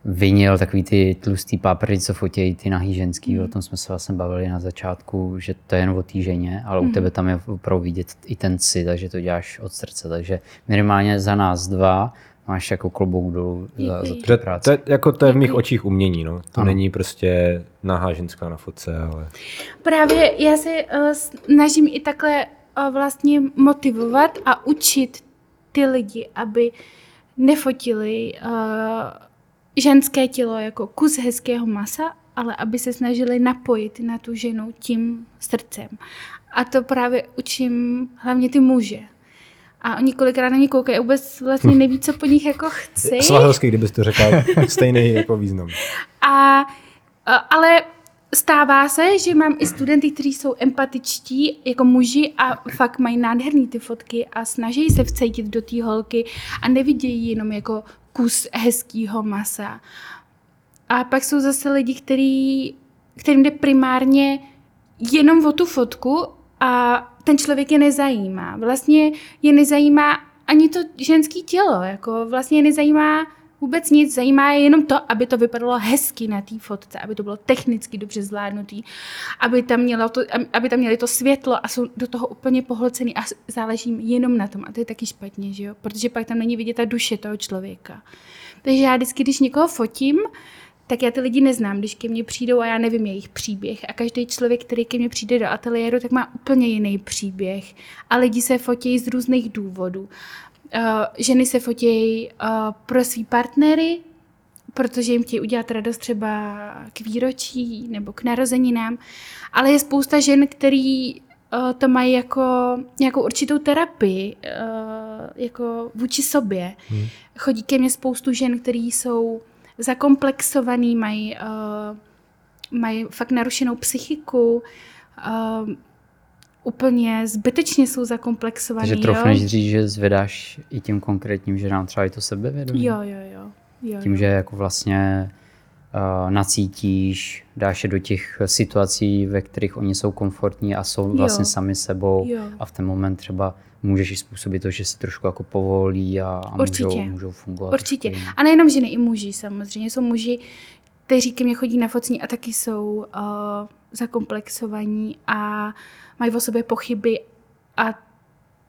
vinil takový ty tlustý pápry, co fotějí ty nahý ženský, mm. o tom jsme se vlastně bavili na začátku, že to je jen o té ženě, ale mm. u hmm. tebe tam je opravdu vidět i ten cit, takže to děláš od srdce, takže minimálně za nás dva máš jako klobouk dolů za, za tu práci. To, je, jako to je v mých očích umění, no. To ano. není prostě nahá ženská na fotce, ale... Právě já se uh, snažím i takhle uh, vlastně motivovat a učit ty lidi, aby nefotili uh, ženské tělo jako kus hezkého masa, ale aby se snažili napojit na tu ženu tím srdcem. A to právě učím hlavně ty muže. A oni kolikrát na ně koukají, vůbec vlastně neví, co po nich jako chci. Svahelský, kdybys to řekla, stejný jako význam. A, a ale stává se, že mám i studenty, kteří jsou empatičtí jako muži a fakt mají nádherný ty fotky a snaží se vcejtit do té holky a nevidějí jenom jako kus hezkého masa. A pak jsou zase lidi, který, kterým jde primárně jenom o tu fotku a ten člověk je nezajímá. Vlastně je nezajímá ani to ženský tělo, jako vlastně je nezajímá vůbec nic, zajímá je jenom to, aby to vypadalo hezky na té fotce, aby to bylo technicky dobře zvládnutý, aby tam, mělo to, aby tam měli to světlo a jsou do toho úplně pohlcený a záleží jenom na tom. A to je taky špatně, že jo? Protože pak tam není vidět ta duše toho člověka. Takže já vždycky, když někoho fotím, tak já ty lidi neznám, když ke mně přijdou a já nevím jejich příběh. A každý člověk, který ke mně přijde do ateliéru, tak má úplně jiný příběh. A lidi se fotí z různých důvodů. Uh, ženy se fotí uh, pro svý partnery, protože jim chtějí udělat radost třeba k výročí nebo k narozeninám. Ale je spousta žen, který uh, to mají jako nějakou určitou terapii, jako vůči sobě. Hmm. Chodí ke mně spoustu žen, které jsou zakomplexovaný, mají, uh, mají fakt narušenou psychiku, uh, úplně zbytečně jsou zakomplexovaný. Takže trofneš říct, že zvedáš i tím konkrétním ženám třeba i to sebevědomí? Jo, jo, jo. jo tím, jo. že jako vlastně nacítíš, dáš je do těch situací, ve kterých oni jsou komfortní a jsou vlastně jo. sami sebou jo. a v ten moment třeba můžeš i způsobit to, že se trošku jako povolí a, a můžou, můžou fungovat. Určitě. A nejenom ženy, i muži samozřejmě. Jsou muži, kteří ke mně chodí na focní a taky jsou uh, zakomplexovaní a mají o sobě pochyby a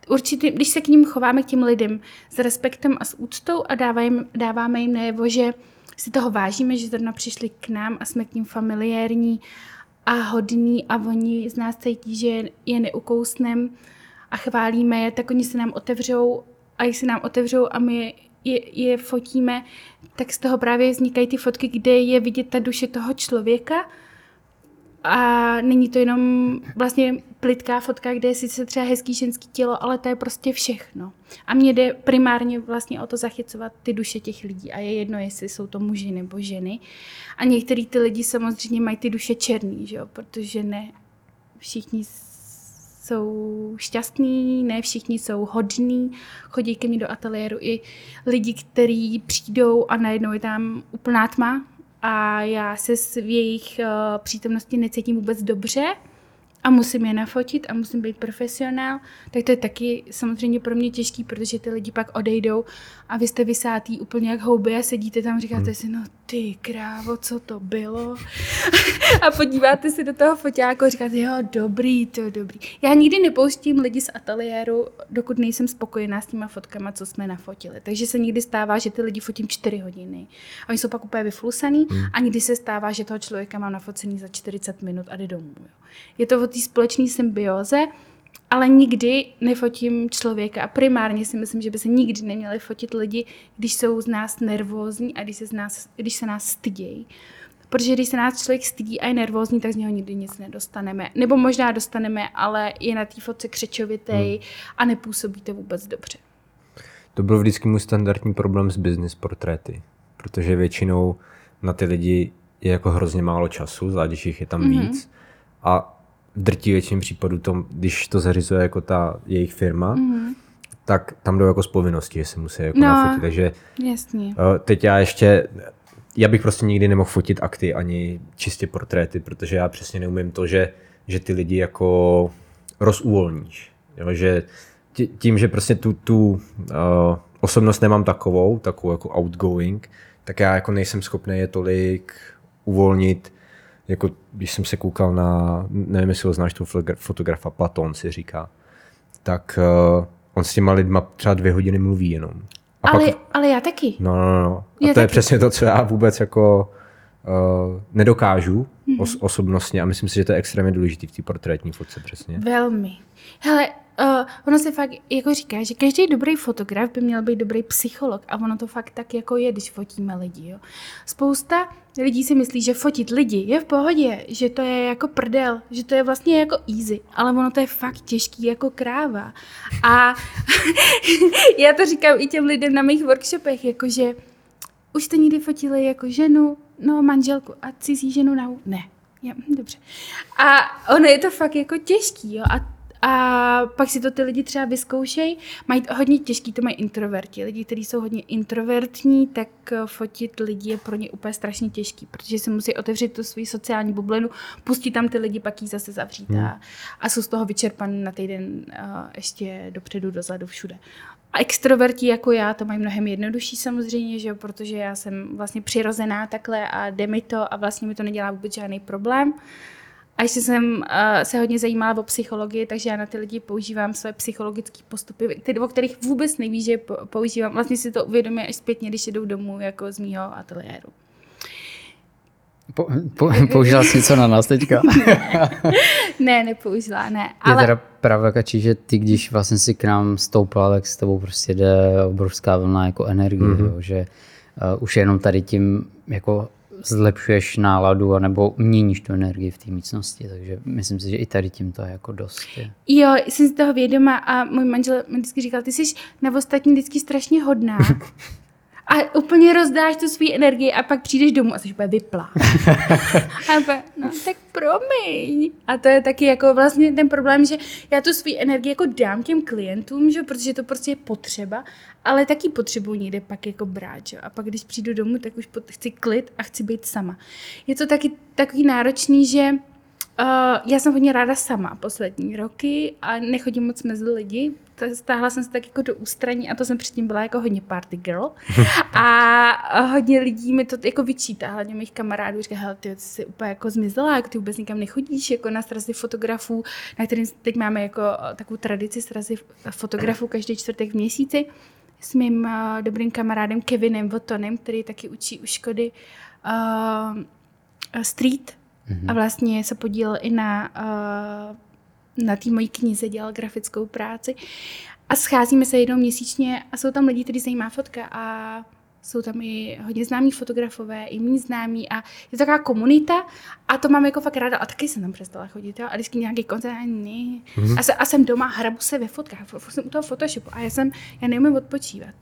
určitě, když se k ním chováme, k těm lidem s respektem a s úctou a dáváme, dáváme jim najevo, že si toho vážíme, že zrovna přišli k nám a jsme k ním familiární a hodní a oni z nás cítí, že je neukousnem a chválíme je, tak oni se nám otevřou a když se nám otevřou a my je, je fotíme, tak z toho právě vznikají ty fotky, kde je vidět ta duše toho člověka. A není to jenom vlastně plitká fotka, kde je sice třeba hezký ženský tělo, ale to je prostě všechno. A mně jde primárně vlastně o to zachycovat ty duše těch lidí a je jedno, jestli jsou to muži nebo ženy. A některý ty lidi samozřejmě mají ty duše černý, že jo? protože ne všichni jsou šťastní, ne všichni jsou hodní, chodí ke mně do ateliéru i lidi, kteří přijdou a najednou je tam úplná tma a já se s jejich uh, přítomnosti necítím vůbec dobře a musím je nafotit a musím být profesionál, tak to je taky samozřejmě pro mě těžký, protože ty lidi pak odejdou a vy jste vysátý úplně jak houby a sedíte tam a říkáte hmm. si, no ty krávo, co to bylo? a podíváte se do toho foťáku a říkáte, jo, dobrý, to dobrý. Já nikdy nepouštím lidi z ateliéru, dokud nejsem spokojená s těma fotkama, co jsme nafotili. Takže se nikdy stává, že ty lidi fotím 4 hodiny. A oni jsou pak úplně vyflusaný hmm. a nikdy se stává, že toho člověka mám nafocený za 40 minut a jde domů. Jo. Je to té společné symbioze, ale nikdy nefotím člověka a primárně si myslím, že by se nikdy neměli fotit lidi, když jsou z nás nervózní a když se, z nás, když se nás stydějí. Protože když se nás člověk stydí a je nervózní, tak z něho nikdy nic nedostaneme. Nebo možná dostaneme, ale je na té fotce křečovitý hmm. a nepůsobí to vůbec dobře. To byl vždycky můj standardní problém s business portréty, protože většinou na ty lidi je jako hrozně málo času, zvlášť když jich je tam mm-hmm. víc. A drtí většině případů, to, když to zařizuje jako ta jejich firma, mm-hmm. tak tam jdou jako z povinnosti, že se musí jako no, nafotit. Takže jasně. Eh, teď já ještě, já bych prostě nikdy nemohl fotit akty ani čistě portréty, protože já přesně neumím to, že, že ty lidi jako rozuvolníš. Jo, že tím, že prostě tu, tu uh, osobnost nemám takovou, takovou jako outgoing, tak já jako nejsem schopný je tolik uvolnit, jako když jsem se koukal na, nevím, jestli ho znáš, toho fotografa Platon si říká, tak uh, on s těma lidma třeba dvě hodiny mluví jenom. A ale, pak, ale já taky. No, no, no. A já to taky. je přesně to, co já vůbec jako uh, nedokážu mm-hmm. os, osobnostně a myslím si, že to je extrémně důležité v té portrétní fotce přesně. Velmi. Hele, uh, ono se fakt jako říká, že každý dobrý fotograf by měl být dobrý psycholog a ono to fakt tak jako je, když fotíme lidi. Jo. Spousta lidí si myslí, že fotit lidi je v pohodě, že to je jako prdel, že to je vlastně jako easy, ale ono to je fakt těžký jako kráva. A já to říkám i těm lidem na mých workshopech, jakože už jste někdy fotili jako ženu, no manželku a cizí ženu na... Ne. Hm, dobře. A ono je to fakt jako těžký, jo. A a pak si to ty lidi třeba vyzkoušejí. Mají hodně těžký, to mají introverti. Lidi, kteří jsou hodně introvertní, tak eh, fotit lidi je pro ně úplně strašně těžký, protože si musí otevřít tu svou sociální bublinu, pustit tam ty lidi, pak ji zase zavřít hmm. a, a jsou z toho vyčerpaný na týden uh, ještě dopředu, dozadu, všude. A extroverti jako já to mají mnohem jednodušší samozřejmě, že jo, protože já jsem vlastně přirozená takhle a jde mi to a vlastně mi to nedělá vůbec žádný problém. A ještě jsem uh, se hodně zajímala o psychologii, takže já na ty lidi používám své psychologické postupy, který, o kterých vůbec neví, že používám. Vlastně si to uvědomí až zpětně, když jdou domů jako z mýho ateliéru. Po, po, použila jsi něco na nás teďka? ne, nepoužila, ne. Ale... Je teda pravda, Kači, že ty, když vlastně si k nám stoupala, tak s tebou prostě jde obrovská vlna jako energie, mm-hmm. jo, že uh, už jenom tady tím jako zlepšuješ náladu nebo měníš tu energii v té místnosti, takže myslím si, že i tady tím to je jako dost. Je. Jo, jsem si toho vědoma a můj manžel mi vždycky říkal, ty jsi na ostatní vždycky strašně hodná. a úplně rozdáš tu svou energii a pak přijdeš domů a jsi úplně vyplá. a pak, no tak promiň. A to je taky jako vlastně ten problém, že já tu svou energii jako dám těm klientům, že, protože to prostě je potřeba, ale taky potřebuji někde pak jako brát. Že? A pak když přijdu domů, tak už chci klid a chci být sama. Je to taky takový náročný, že Uh, já jsem hodně ráda sama poslední roky a nechodím moc mezi lidi. Stáhla jsem se tak jako do ústraní a to jsem předtím byla jako hodně party girl. a hodně lidí mi to jako vyčítá, hlavně mých kamarádů, říká, hele, ty jsi úplně jako zmizela, jako ty vůbec nikam nechodíš, jako na srazy fotografů, na kterým teď máme jako takovou tradici srazy fotografů každý čtvrtek v měsíci s mým uh, dobrým kamarádem Kevinem Votonem, který taky učí u Škody uh, street Mm-hmm. A vlastně se podílel i na, uh, na té mojí knize, dělal grafickou práci. A scházíme se jednou měsíčně a jsou tam lidi, kteří zajímá fotka a jsou tam i hodně známí fotografové, i méně známí a je to taková komunita a to mám jako fakt ráda a taky jsem tam přestala chodit jo? a vždycky nějaký koncert a ne. Mm-hmm. A, se, a, jsem doma, hrabu se ve fotkách, jsem u toho Photoshopu a já jsem, já neumím odpočívat.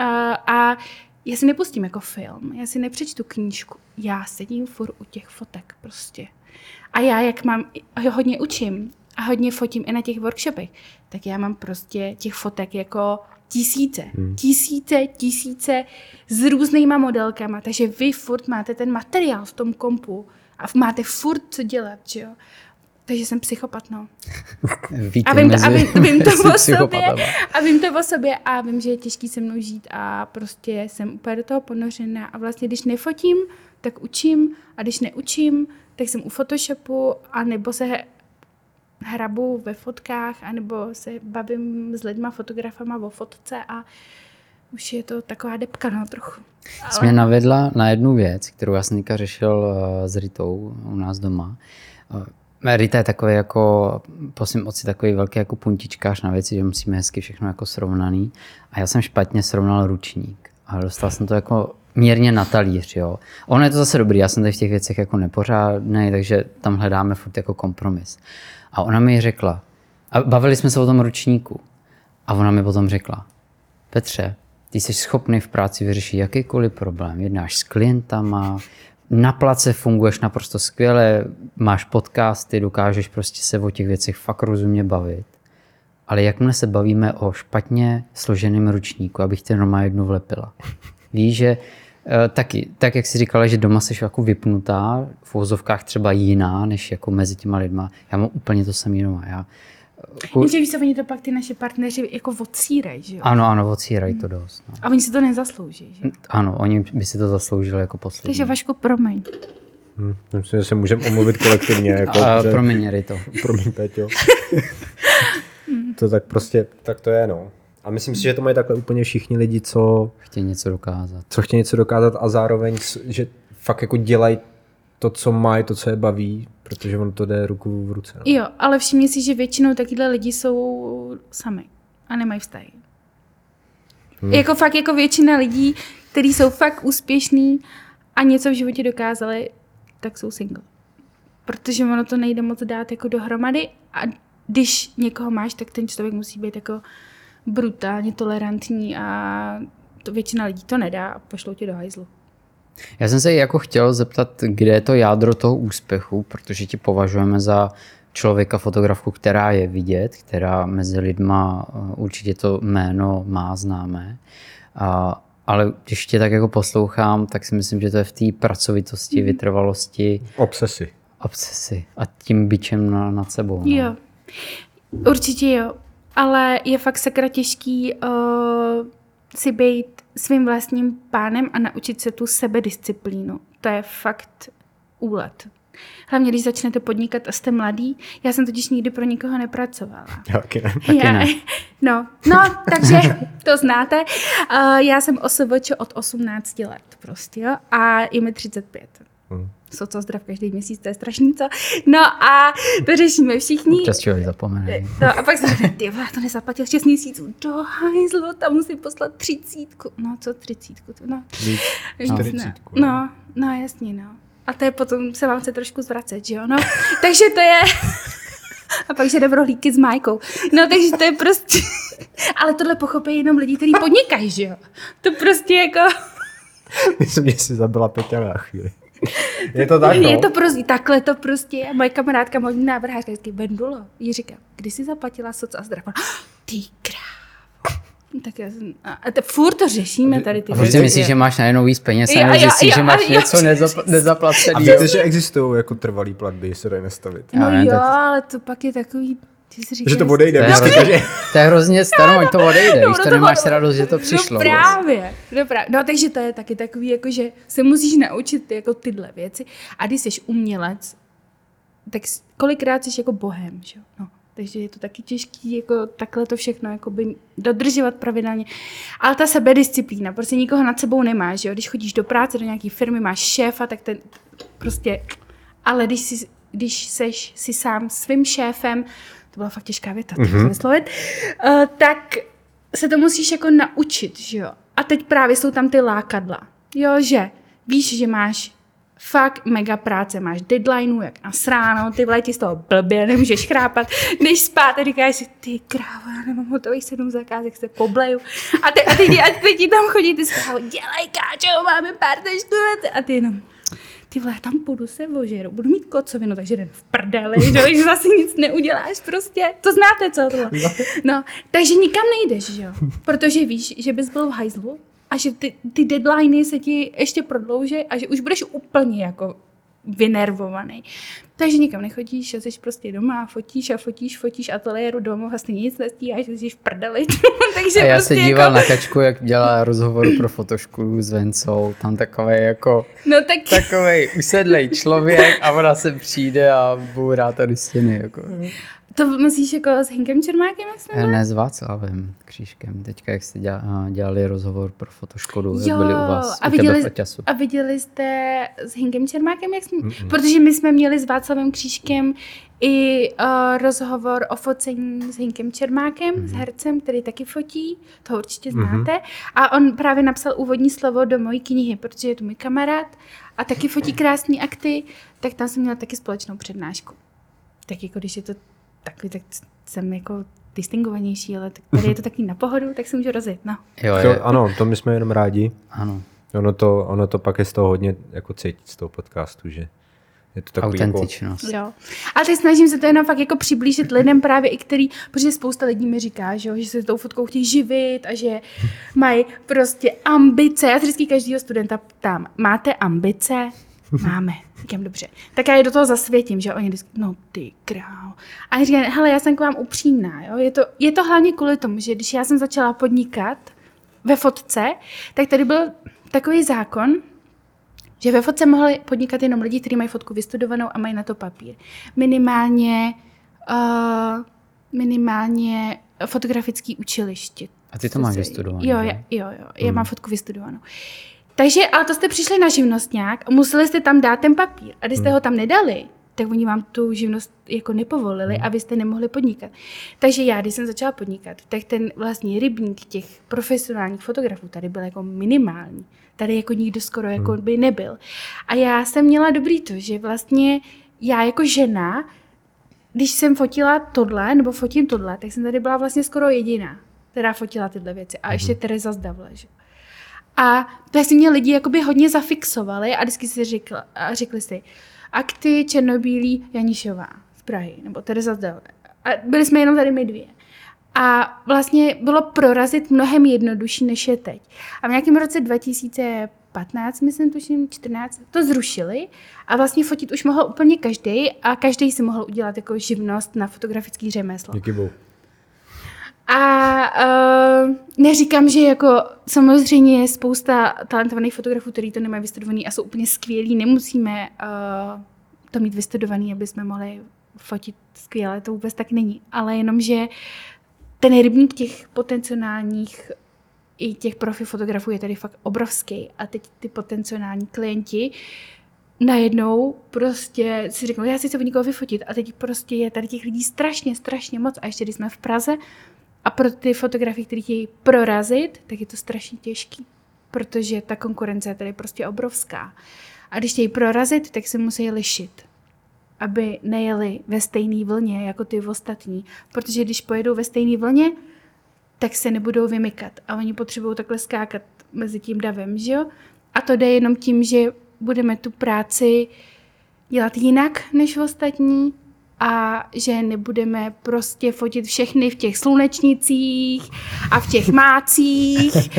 Uh, a já si nepustím jako film, já si nepřečtu knížku, já sedím furt u těch fotek prostě. A já, jak mám, hodně učím a hodně fotím i na těch workshopech, tak já mám prostě těch fotek jako tisíce, hmm. tisíce, tisíce s různýma modelkama, takže vy furt máte ten materiál v tom kompu a máte furt co dělat, že jo. Takže jsem psychopat, no. a vím, to, a vím, vím to o sobě, a vím to o sobě a vím, že je těžký se mnou žít a prostě jsem úplně do toho ponořená a vlastně když nefotím, tak učím a když neučím, tak jsem u Photoshopu a nebo se hrabu ve fotkách a nebo se bavím s lidma, fotografama o fotce a už je to taková depka, no, trochu. Ale... Jsi mě navedla na jednu věc, kterou já jsem řešil eh, s Ritou u nás doma. Eh, Rita je takový jako, prosím oci, takový velký jako puntičkář na věci, že musíme hezky všechno jako srovnaný. A já jsem špatně srovnal ručník. A dostal jsem to jako mírně na talíř, jo. Ono je to zase dobrý, já jsem tady v těch věcech jako nepořádný, takže tam hledáme furt jako kompromis. A ona mi řekla, a bavili jsme se o tom ručníku, a ona mi potom řekla, Petře, ty jsi schopný v práci vyřešit jakýkoliv problém. Jednáš s klientama, na place funguješ naprosto skvěle, máš podcasty, dokážeš prostě se o těch věcech fakt rozumně bavit. Ale jakmile se bavíme o špatně složeném ručníku, abych tě normálně jednu vlepila. Víš, že taky, tak jak jsi říkala, že doma jsi jako vypnutá, v vozovkách třeba jiná, než jako mezi těma lidma. Já mám úplně to samé doma. Já, Kur... Jenže víš, se oni to pak ty naše partneři jako odsírají, že jo? Ano, ano, odsírají to dost. No. A oni si to nezaslouží, že Ano, oni by si to zasloužili jako poslední. Takže Vašku, promiň. Hmm, myslím, že se můžeme omluvit kolektivně. Jako, A, že... Promiň, to. promiň, Peťo. to tak prostě, tak to je, no. A myslím si, že to mají takhle úplně všichni lidi, co... Chtějí něco dokázat. Co chtějí něco dokázat a zároveň, že fakt jako dělají to, co mají, to, co je baví, protože on to jde ruku v ruce. No. Jo, ale všimni si, že většinou takovýhle lidi jsou sami a nemají vztahy. Hmm. Jako fakt jako většina lidí, kteří jsou fakt úspěšní a něco v životě dokázali, tak jsou single. Protože ono to nejde moc dát jako dohromady a když někoho máš, tak ten člověk musí být jako brutálně tolerantní a to většina lidí to nedá a pošlou tě do hajzlu. Já jsem se jako chtěl zeptat, kde je to jádro toho úspěchu, protože ti považujeme za člověka, fotografku, která je vidět, která mezi lidma eh, určitě to jméno má známé. A, ale když tě tak jako poslouchám, tak si myslím, že to je v té pracovitosti, vytrvalosti, Obsesy. obsesi a tím bičem na, nad sebou. No. Jo, určitě jo. Ale je fakt sakra těžký uh, si být svým vlastním pánem a naučit se tu sebedisciplínu. To je fakt úlet. Hlavně, když začnete podnikat a jste mladý. Já jsem totiž nikdy pro nikoho nepracovala. Ne. Taky já, ne. No, no, takže to znáte. Uh, já jsem OSVČ od 18 let prostě, jo, a je mi 35. Hmm. Soco zdrav každý měsíc, to je strašný, co? No a to řešíme všichni. Občas člověk zapomene. No a pak jsem říkala, ty vole, to nezaplatil 6 měsíců, do hajzlu, tam musím poslat třicítku. No, co třicítku? To, no. Víc. Víc, Čtyřicítku, No, no, no, jasně, no. A to je potom, se vám chce trošku zvracet, že jo? No, takže to je... A pak, že jde v rohlíky s Majkou. No, takže to je prostě... Ale tohle pochopí jenom lidi, kteří podnikají, že jo? To prostě jako... Myslím, že jsi zabila Peťa na chvíli. Je to tak, no? Je to prostě, takhle to prostě je. Moje kamarádka, moje návrhářka, vždycky Bendulo. Jí říká, kdy jsi zaplatila soc a zdrav? Ty. Tak já jsem, a, a to, furt to řešíme tady ty A proč si myslíš, že máš najednou víc peněz a jo, že máš něco jo. nezapl- A víte, že existují jako trvalý platby, se dají nastavit. No jo, tak- ale to pak je takový, Že to odejde To je, hrozně, takže... to je hrozně starou, to odejde, No, víš, no to to nemáš ono- radost, že to přišlo. No právě, no, právě. no takže to je taky takový, jako že se musíš naučit jako tyhle věci. A když jsi umělec, tak kolikrát jsi jako bohem, že jo? No. Takže je to taky těžký, jako takhle to všechno jakoby dodržovat pravidelně. Ale ta sebedisciplína, prostě nikoho nad sebou nemáš, že jo? Když chodíš do práce, do nějaké firmy, máš šéfa, tak ten prostě... Ale když, jsi, když seš si sám svým šéfem, to byla fakt těžká věta, mm-hmm. vyslovit, uh, tak se to musíš jako naučit, že jo? A teď právě jsou tam ty lákadla. Jo, že víš, že máš fakt mega práce, máš deadlineu, jak na sráno, ty vole ti z toho blbě, nemůžeš chrápat, jdeš spát a říkáš si, ty krávo, já nemám hotových sedm zakázek, se pobleju. A ty, a ty, a ty ti tam chodí, ty zprávo, dělej káčo, máme pár a ty jenom, ty vole, tam půjdu se vožeru, budu mít kocovinu, takže jdem v prdeli, že, že zase nic neuděláš prostě. To znáte, co tohle. No, takže nikam nejdeš, že jo, protože víš, že bys byl v hajzlu a že ty, ty deadliny se ti ještě prodlouží a že už budeš úplně jako vynervovaný. Takže nikam nechodíš a jsi prostě doma a fotíš a fotíš, fotíš ateliéru domů, vlastně nic nestíháš, jsi v prdeli. Takže A já prostě se díval jako, na kačku, jak dělá rozhovor pro fotoškolu s Vencou, tam takový jako No tak, takový usedlej člověk a ona se přijde a bourá tady stěny. Jako. To myslíš jako s Hinkem Čermákem, jak jsme Ne, s Václavem Křížkem, teďka jak jste děla- dělali rozhovor pro fotoškodu, jak byli u vás, a u tebe viděli, Aťasu. a viděli jste s Hinkem Čermákem, jak jsme, mm protože my jsme měli s Václavem Křížkem i uh, rozhovor o focení s Hinkem Čermákem, mm s hercem, který taky fotí, to určitě znáte. A on právě napsal úvodní slovo do mojí knihy, protože je to můj kamarád a taky fotí krásné akty, tak tam jsem měla taky společnou přednášku. Tak jako když je to takový, tak jsem jako distingovanější, ale tady je to taky na pohodu, tak si můžu rozjet, no. Jo, je, To, ano, to my jsme jenom rádi. ano, Ono to, ono to pak je z toho hodně jako cítit z toho podcastu, že je to takový jako... autentičnost. Jo. A teď snažím se to jenom fakt jako přiblížit lidem právě i který, protože spousta lidí mi říká, že, jo, že se tou fotkou chtějí živit a že mají prostě ambice. Já se vždycky každého studenta ptám, máte ambice? Máme. Říkám, dobře. Tak já je do toho zasvětím, že oni vždycky, no ty král. A já říkám, hele, já jsem k vám upřímná, jo. Je to, je to hlavně kvůli tomu, že když já jsem začala podnikat ve fotce, tak tady byl takový zákon, že ve fotce mohli podnikat jenom lidi, kteří mají fotku vystudovanou a mají na to papír. Minimálně, uh, minimálně fotografický učiliště. A ty to máš vystudovaný, Jo, jo, jo, jo já mám fotku vystudovanou. Takže, ale to jste přišli na živnostňák a museli jste tam dát ten papír. A když jste ho tam nedali, tak oni vám tu živnost jako nepovolili a vy jste nemohli podnikat. Takže já, když jsem začala podnikat, tak ten vlastně rybník těch profesionálních fotografů tady byl jako minimální. Tady jako nikdo skoro jako by nebyl. A já jsem měla dobrý to, že vlastně já jako žena, když jsem fotila tohle, nebo fotím tohle, tak jsem tady byla vlastně skoro jediná, která fotila tyhle věci. A ještě Tereza Zdavle, že? A to si mě lidi jakoby hodně zafixovali a vždycky si řekl, a řekli si, akty Černobílý Janišová z Prahy, nebo Tereza Zdel. A byli jsme jenom tady my dvě. A vlastně bylo prorazit mnohem jednodušší, než je teď. A v nějakém roce 2015, myslím, tuším 14, to zrušili a vlastně fotit už mohl úplně každý a každý si mohl udělat jako živnost na fotografický řemeslo. Díky bohu. A uh, neříkám, že jako samozřejmě je spousta talentovaných fotografů, kteří to nemají vystudovaný a jsou úplně skvělí. Nemusíme uh, to mít vystudovaný, aby jsme mohli fotit skvěle, to vůbec tak není. Ale jenom, že ten rybník těch potenciálních i těch profi fotografů je tady fakt obrovský a teď ty potenciální klienti najednou prostě si řeknou, já si chci někoho vyfotit a teď prostě je tady těch lidí strašně, strašně moc a ještě když jsme v Praze a pro ty fotografie, které chtějí prorazit, tak je to strašně těžký, protože ta konkurence je tady prostě obrovská. A když chtějí prorazit, tak se musí lišit aby nejeli ve stejné vlně jako ty ostatní. Protože když pojedou ve stejné vlně, tak se nebudou vymykat. A oni potřebují takhle skákat mezi tím davem, že jo? A to jde jenom tím, že budeme tu práci dělat jinak než ostatní a že nebudeme prostě fotit všechny v těch slunečnicích a v těch mácích.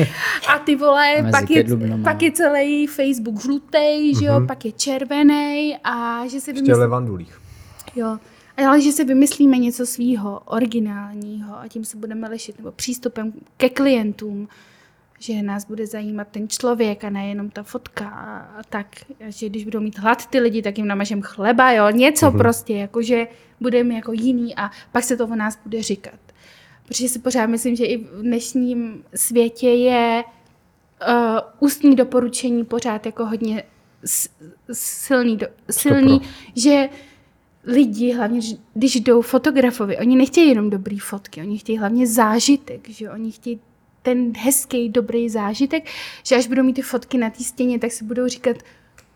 A ty vole, pak je, pak je celý Facebook žlutý, že jo, mm-hmm. pak je červený a že se vymyslí... levandulích. Jo, ale že si vymyslíme něco svýho, originálního a tím se budeme lišit, nebo přístupem ke klientům, že nás bude zajímat ten člověk a nejenom ta fotka a, tak. A že když budou mít hlad ty lidi, tak jim namažem chleba, jo, něco mm-hmm. prostě, jakože budeme jako jiný a pak se to o nás bude říkat. Protože si pořád myslím, že i v dnešním světě je uh, ústní doporučení pořád jako hodně silný, do, silný že lidi, hlavně když jdou fotografovi, oni nechtějí jenom dobrý fotky, oni chtějí hlavně zážitek, že oni chtějí ten hezký, dobrý zážitek, že až budou mít ty fotky na té stěně, tak si budou říkat,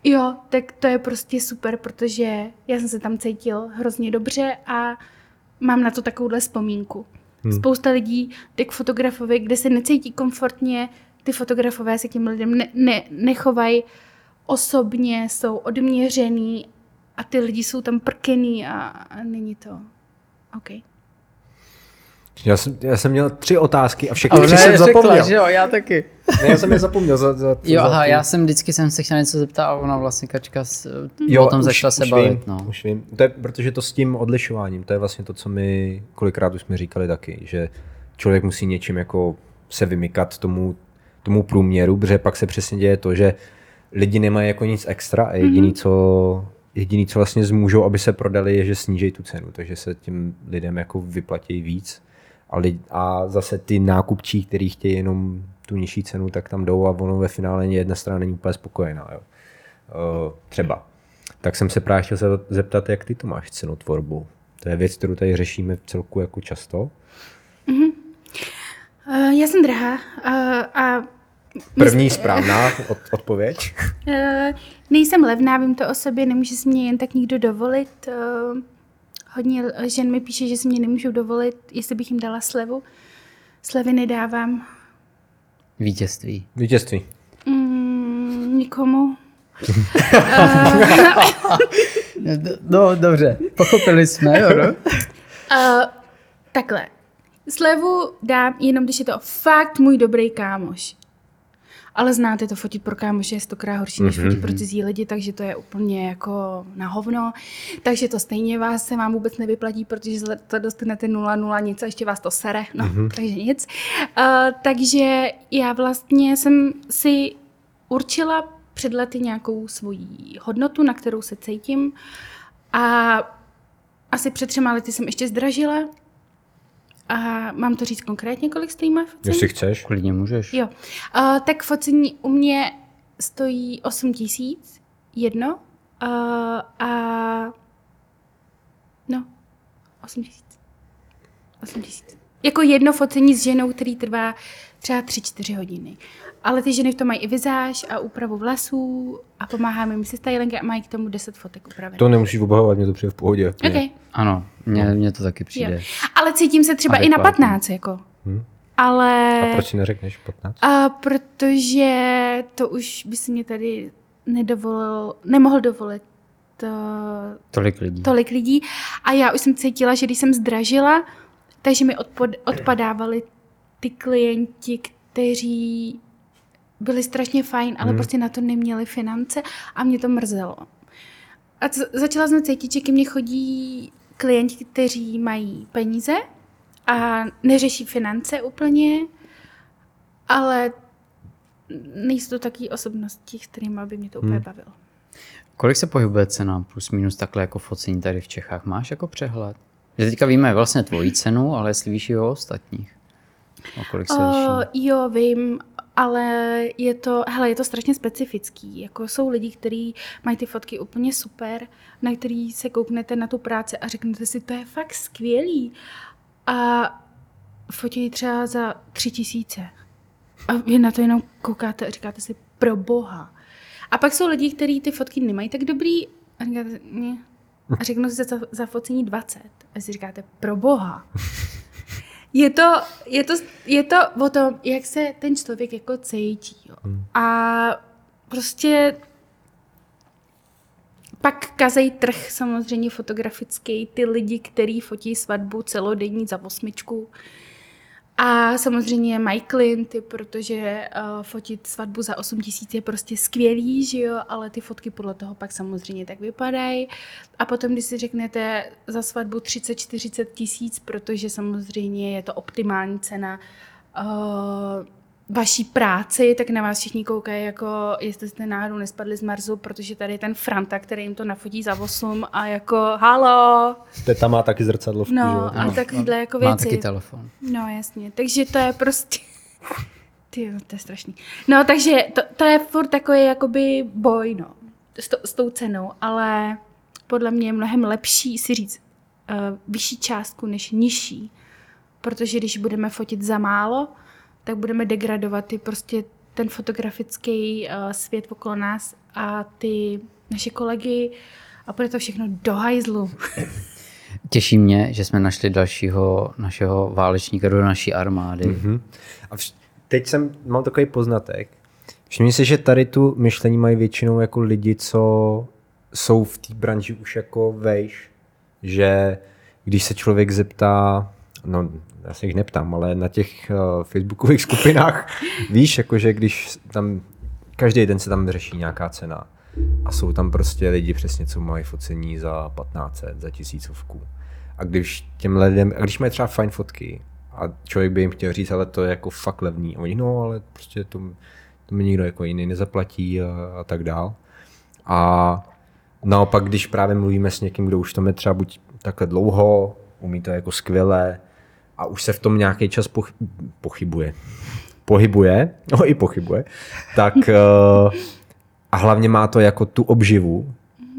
jo, tak to je prostě super, protože já jsem se tam cítil hrozně dobře a mám na to takovouhle vzpomínku. Hmm. Spousta lidí jde k fotografovi, kde se necítí komfortně, ty fotografové se těm lidem ne, ne, nechovají osobně, jsou odměřený a ty lidi jsou tam prkený a, a není to OK. Já jsem, já jsem měl tři otázky a všechny tři jsem zapomněl. že jo, já taky. Ne, já jsem je zapomněl. Za, za, jo, za aha, já jsem vždycky jsem se chtěl něco zeptat a ona vlastně kačka s, jo, o tom začala se bavit. Vím, no. Už vím, to je, protože to s tím odlišováním, to je vlastně to, co my kolikrát už jsme říkali taky, že člověk musí něčím jako se vymykat tomu, tomu průměru, protože pak se přesně děje to, že lidi nemají jako nic extra a jediný, mm-hmm. co jediný, co vlastně zmůžou, aby se prodali, je, že snížejí tu cenu, takže se tím lidem jako vyplatí víc a, lidi, a zase ty nákupčí, kteří chtějí jenom tu nižší cenu, tak tam jdou a ono ve finále jedna strana není úplně spokojená. Jo. Uh, třeba. Tak jsem se právě chtěl zeptat, jak ty to máš cenotvorbu. To je věc, kterou tady řešíme v celku jako často. Mm-hmm. Uh, já jsem drahá uh, a První správná od, odpověď. Uh, nejsem levná, vím to o sobě, nemůže si mě jen tak nikdo dovolit. Uh, Hodně žen mi píše, že si mě nemůžou dovolit, jestli bych jim dala slevu. Slevy nedávám. Vítězství. Vítězství. Mm, nikomu. no, dobře, pochopili jsme, jo, no? uh, takhle. Slevu dám jenom, když je to fakt můj dobrý kámoš ale znáte to, fotit pro kámoše je stokrát horší, než mm-hmm. fotit pro cizí lidi, takže to je úplně jako na hovno. Takže to stejně vás se vám vůbec nevyplatí, protože to dostanete 0,0 nic a ještě vás to sere, no, mm-hmm. takže nic. Uh, takže já vlastně jsem si určila před lety nějakou svoji hodnotu, na kterou se cítím a asi před třema lety jsem ještě zdražila a mám to říct konkrétně, kolik stojí moje focení? Jestli chceš. Klidně můžeš. Jo. Uh, tak focení u mě stojí 8 tisíc, jedno. Uh, a no, 8 tisíc. 8 tisíc. Jako jedno focení s ženou, který trvá třeba 3-4 hodiny. Ale ty ženy v tom mají i vizáž a úpravu vlasů a pomáháme jim se stylingy a mají k tomu 10 fotek upravených. To nemusíš obhajovat, mě to přijde v pohodě. Okay. Ano, mně, mně to taky přijde. Jo. Ale cítím se třeba Adekvátně. i na 15, jako. Hmm. ale... A proč si neřekneš 15? A protože to už by si mě tady nedovolil, nemohl dovolit to, Tolik lidí. tolik lidí. A já už jsem cítila, že když jsem zdražila, takže mi odpod, odpadávali ty klienti, kteří byli strašně fajn, ale Hmm. prostě na to neměli finance a mě to mrzelo. A co, začala jsem cítit, že ke mně chodí klienti, kteří mají peníze a neřeší finance úplně, ale nejsou to taky osobnosti, s kterými by mě to úplně Hmm. bavilo. Kolik se pohybuje cena plus minus takhle jako focení tady v Čechách? Máš jako přehled? Že teďka víme vlastně tvoji cenu, ale jestli víš i o ostatních. O kolik se Uh, jo, vím, ale je to, hele, je to strašně specifický. Jako jsou lidi, kteří mají ty fotky úplně super, na který se kouknete na tu práci a řeknete si, to je fakt skvělý. A fotí třeba za tři tisíce. A vy na to jenom koukáte a říkáte si, pro boha. A pak jsou lidi, kteří ty fotky nemají tak dobrý a říkáte, ne. A řeknou si za, za focení 20. A si říkáte, pro boha. Je to, je, to, je to o tom, jak se ten člověk jako cítí. Jo. A prostě pak kazej trh samozřejmě fotografický, ty lidi, kteří fotí svatbu celodenní za osmičku. A samozřejmě mají klienty, protože uh, fotit svatbu za 8 tisíc je prostě skvělý, že jo, ale ty fotky podle toho pak samozřejmě tak vypadají. A potom, když si řeknete za svatbu 30-40 tisíc, protože samozřejmě je to optimální cena uh, vaší práci, tak na vás všichni koukají, jako jestli jste náhodou nespadli z Marsu, protože tady je ten Franta, který jim to nafotí za 8 a jako halo, Teta má taky zrcadlovku, že jo? no a takovýhle jako Má věci. taky telefon. No jasně, takže to je prostě... Ty, to je strašný. No takže to, to je furt takový jakoby boj, no, s, to, s tou cenou, ale podle mě je mnohem lepší si říct uh, vyšší částku než nižší, protože když budeme fotit za málo, tak budeme degradovat ty prostě ten fotografický uh, svět okolo nás a ty naše kolegy a bude to všechno do hajzlu. Těší mě, že jsme našli dalšího našeho válečníka do naší armády. Mhm. A vš- teď jsem, mám takový poznatek. Všimni si, že tady tu myšlení mají většinou jako lidi, co jsou v té branži už jako vejš, že když se člověk zeptá, no já se jich neptám, ale na těch uh, facebookových skupinách, víš, jakože když tam, každý den se tam řeší nějaká cena a jsou tam prostě lidi přesně, co mají focení za 1500, za tisícovku. A když těm lidem, a když mají třeba fajn fotky a člověk by jim chtěl říct, ale to je jako fakt levný. A oni, no, ale prostě to, to mi nikdo jako jiný nezaplatí a, a tak dál. A naopak, když právě mluvíme s někým, kdo už to je třeba buď takhle dlouho, umí to jako skvěle a už se v tom nějaký čas pochy- pochybuje, pohybuje, no i pochybuje, tak eh, a hlavně má to jako tu obživu,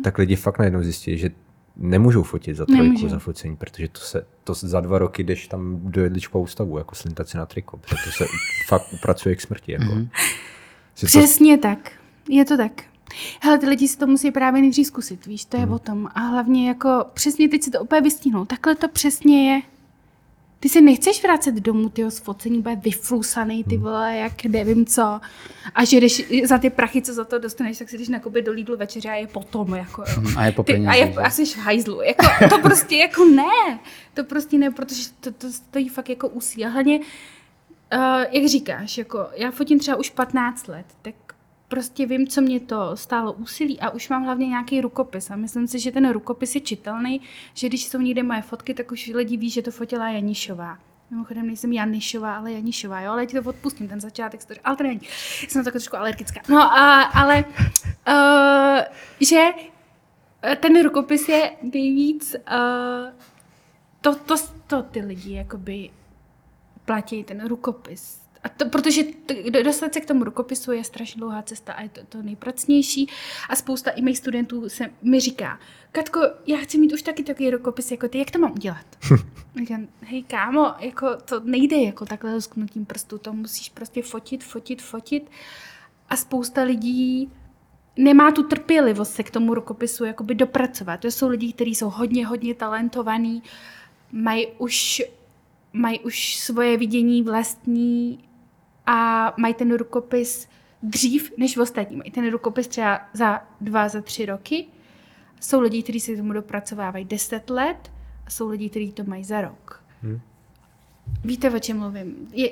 tak lidi fakt najednou zjistí, že nemůžou fotit za trojku Nemůžou. za focení, protože to se to za dva roky jdeš tam do jedličkovou stavu, jako slintaci na triko, protože to se fakt upracuje k smrti. Jako. Mm-hmm. Přesně tak. Je to tak. Hele, ty lidi si to musí právě nejdřív zkusit, víš, to je Hmm. o tom. A hlavně jako přesně teď si to úplně vystihnou. Takhle to přesně je. Ty se nechceš vracet domů, tyho z focení, bude vyflusaný, ty vole, jak nevím co. A že jdeš za ty prachy, co za to dostaneš, tak si jdeš nakoupit do Lidlu večeře a je potom, jako jo. A je po Ty, a, je, a jsi v hajzlu. Jako, to prostě jako ne. To prostě ne, protože to, to stojí fakt jako úsilí. A hlavně, uh, jak říkáš, jako já fotím třeba už 15 let, tak prostě vím, co mě to stálo úsilí a už mám hlavně nějaký rukopis. A myslím si, že ten rukopis je čitelný, že když jsou někde moje fotky, tak už lidi ví, že to fotila Janišová. Mimochodem nejsem Janišová, ale Janišová, jo, ale já ti to odpustím, ten začátek, stoří, ale to není. Jsem taková trošku alergická. No, a, ale, uh, že eh, ten rukopis je nejvíc, uh, to, to, to ty lidi jakoby platí, ten rukopis. A to, protože t- do- dostat se k tomu rukopisu je strašně dlouhá cesta a je to, to nejpracnější. A spousta i mých studentů se mi říká, Katko, já chci mít už taky takový rukopis jako ty, jak to mám udělat? Říkám, hej kámo, jako to nejde jako takhle lusknutím prstu, to musíš prostě fotit, fotit, fotit. A spousta lidí nemá tu trpělivost se k tomu rukopisu jakoby dopracovat. To jsou lidi, kteří jsou hodně, hodně talentovaní, mají už mají už svoje vidění vlastní a mají ten rukopis dřív než ostatní. Mají ten rukopis třeba za dva, za tři roky. Jsou lidi, kteří se tomu dopracovávají deset let a jsou lidi, kteří to mají za rok. Hmm. Víte, o čem mluvím? Je,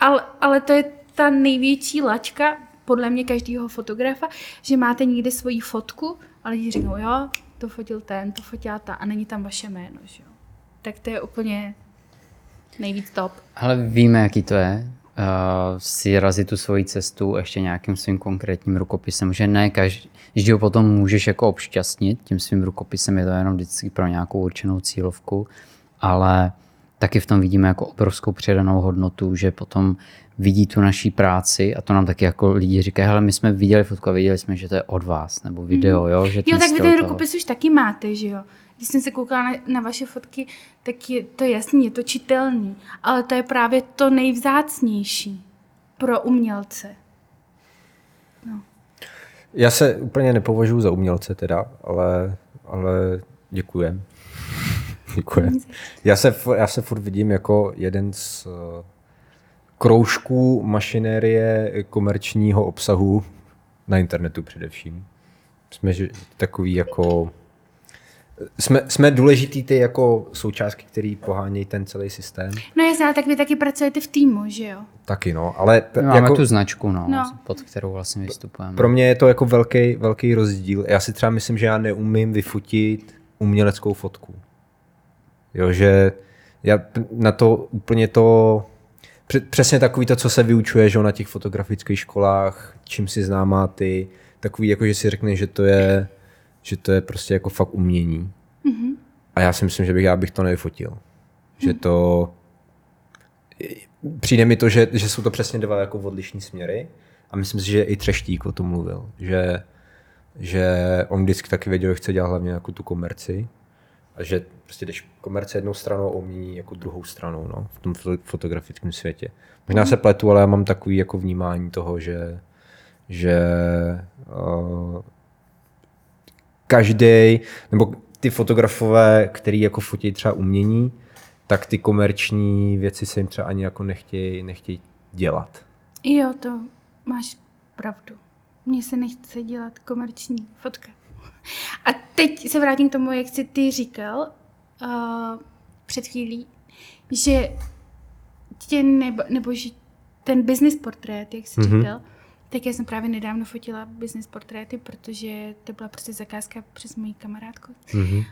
ale, ale to je ta největší lačka, podle mě každého fotografa, že máte někde svoji fotku a lidi řeknou, jo, to fotil ten, to fotila ta a není tam vaše jméno, že jo. Tak to je úplně nejvíc top. Ale víme, jaký to je. Uh, si razit tu svoji cestu ještě nějakým svým konkrétním rukopisem, že ne každý ho potom můžeš jako obšťastnit tím svým rukopisem, je to jenom vždycky pro nějakou určenou cílovku, ale taky v tom vidíme jako obrovskou přidanou hodnotu, že potom vidí tu naší práci a to nám taky jako lidi říkají, hele, my jsme viděli fotku a viděli jsme, že to je od vás, nebo video, jo? Že jo, tak vy ten rukopis už taky máte, že jo? Když jsem se koukala na, na vaše fotky, tak je to jasný, je to čitelný, ale to je právě to nejvzácnější pro umělce. No. Já se úplně nepovažuji za umělce teda, ale, ale děkujem. děkujem. Já se, já se furt vidím jako jeden z kroužků mašinérie komerčního obsahu na internetu především. Jsme že, takový jako... Jsme, jsme důležitý ty jako součástky, které pohánějí ten celý systém. No jasně, tak vy taky pracujete v týmu, že jo? Taky no, ale... My máme jako, tu značku, no, no, pod kterou vlastně vystupujeme. Pro mě je to jako velký, velký rozdíl. Já si třeba myslím, že já neumím vyfotit uměleckou fotku. Jo, že já na to úplně to Přesně takový to, co se vyučuje že na těch fotografických školách, čím si známá ty, takový jako, že si řekne, že to je, že to je prostě jako fakt umění. Mm-hmm. A já si myslím, že bych, já bych to nevyfotil. Mm-hmm. Že to... Přijde mi to, že, že jsou to přesně dva jako odlišní směry a myslím si, že i Třeštík o tom mluvil, že, že on vždycky taky věděl, že chce dělat hlavně jako tu komerci a že prostě jdeš komerce jednou stranou a umění jako druhou stranou no, v tom fotografickém světě. Možná se pletu, ale já mám takový jako vnímání toho, že, že uh, každý, nebo ty fotografové, který jako fotí třeba umění, tak ty komerční věci se jim třeba ani jako nechtějí nechtěj dělat. Jo, to máš pravdu. Mně se nechce dělat komerční fotka. A teď se vrátím k tomu, jak jsi ty říkal uh, před chvílí, že tě nebo, nebo že ten business portrét, jak jsi mm-hmm. říkal, tak já jsem právě nedávno fotila business portréty, protože to byla prostě zakázka přes moji kamarádku. Mm-hmm.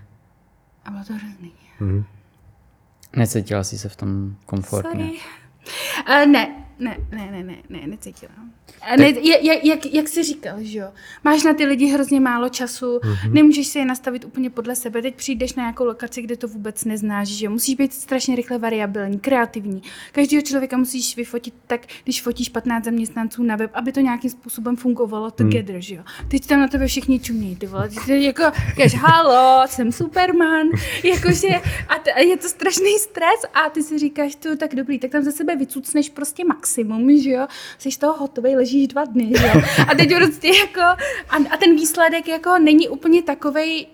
A bylo to hrozný. Mm-hmm. Necítila jsi se v tom komfortně? Sorry. Uh, ne, ne, ne, ne, ne, ne, necítila. Ne, jak, jak, jak jsi říkal, že jo? Máš na ty lidi hrozně málo času, mm-hmm. nemůžeš si je nastavit úplně podle sebe. Teď přijdeš na nějakou lokaci, kde to vůbec neznáš, že jo? Musíš být strašně rychle variabilní, kreativní. Každého člověka musíš vyfotit tak, když fotíš 15 zaměstnanců na web, aby to nějakým způsobem fungovalo mhm. together, mm. že jo? Teď tam na tebe všichni čumí, ty vole. Ty jako, říkáš, halo, jsem Superman. Jakože, a, t- a je to strašný stres a ty si říkáš, tu tak dobrý, tak tam za sebe vycucneš prostě maximum, že jo? Jsi z toho hotový, ležíš dva dny, že jo? A teď prostě jako, a, a ten výsledek jako není úplně takovej,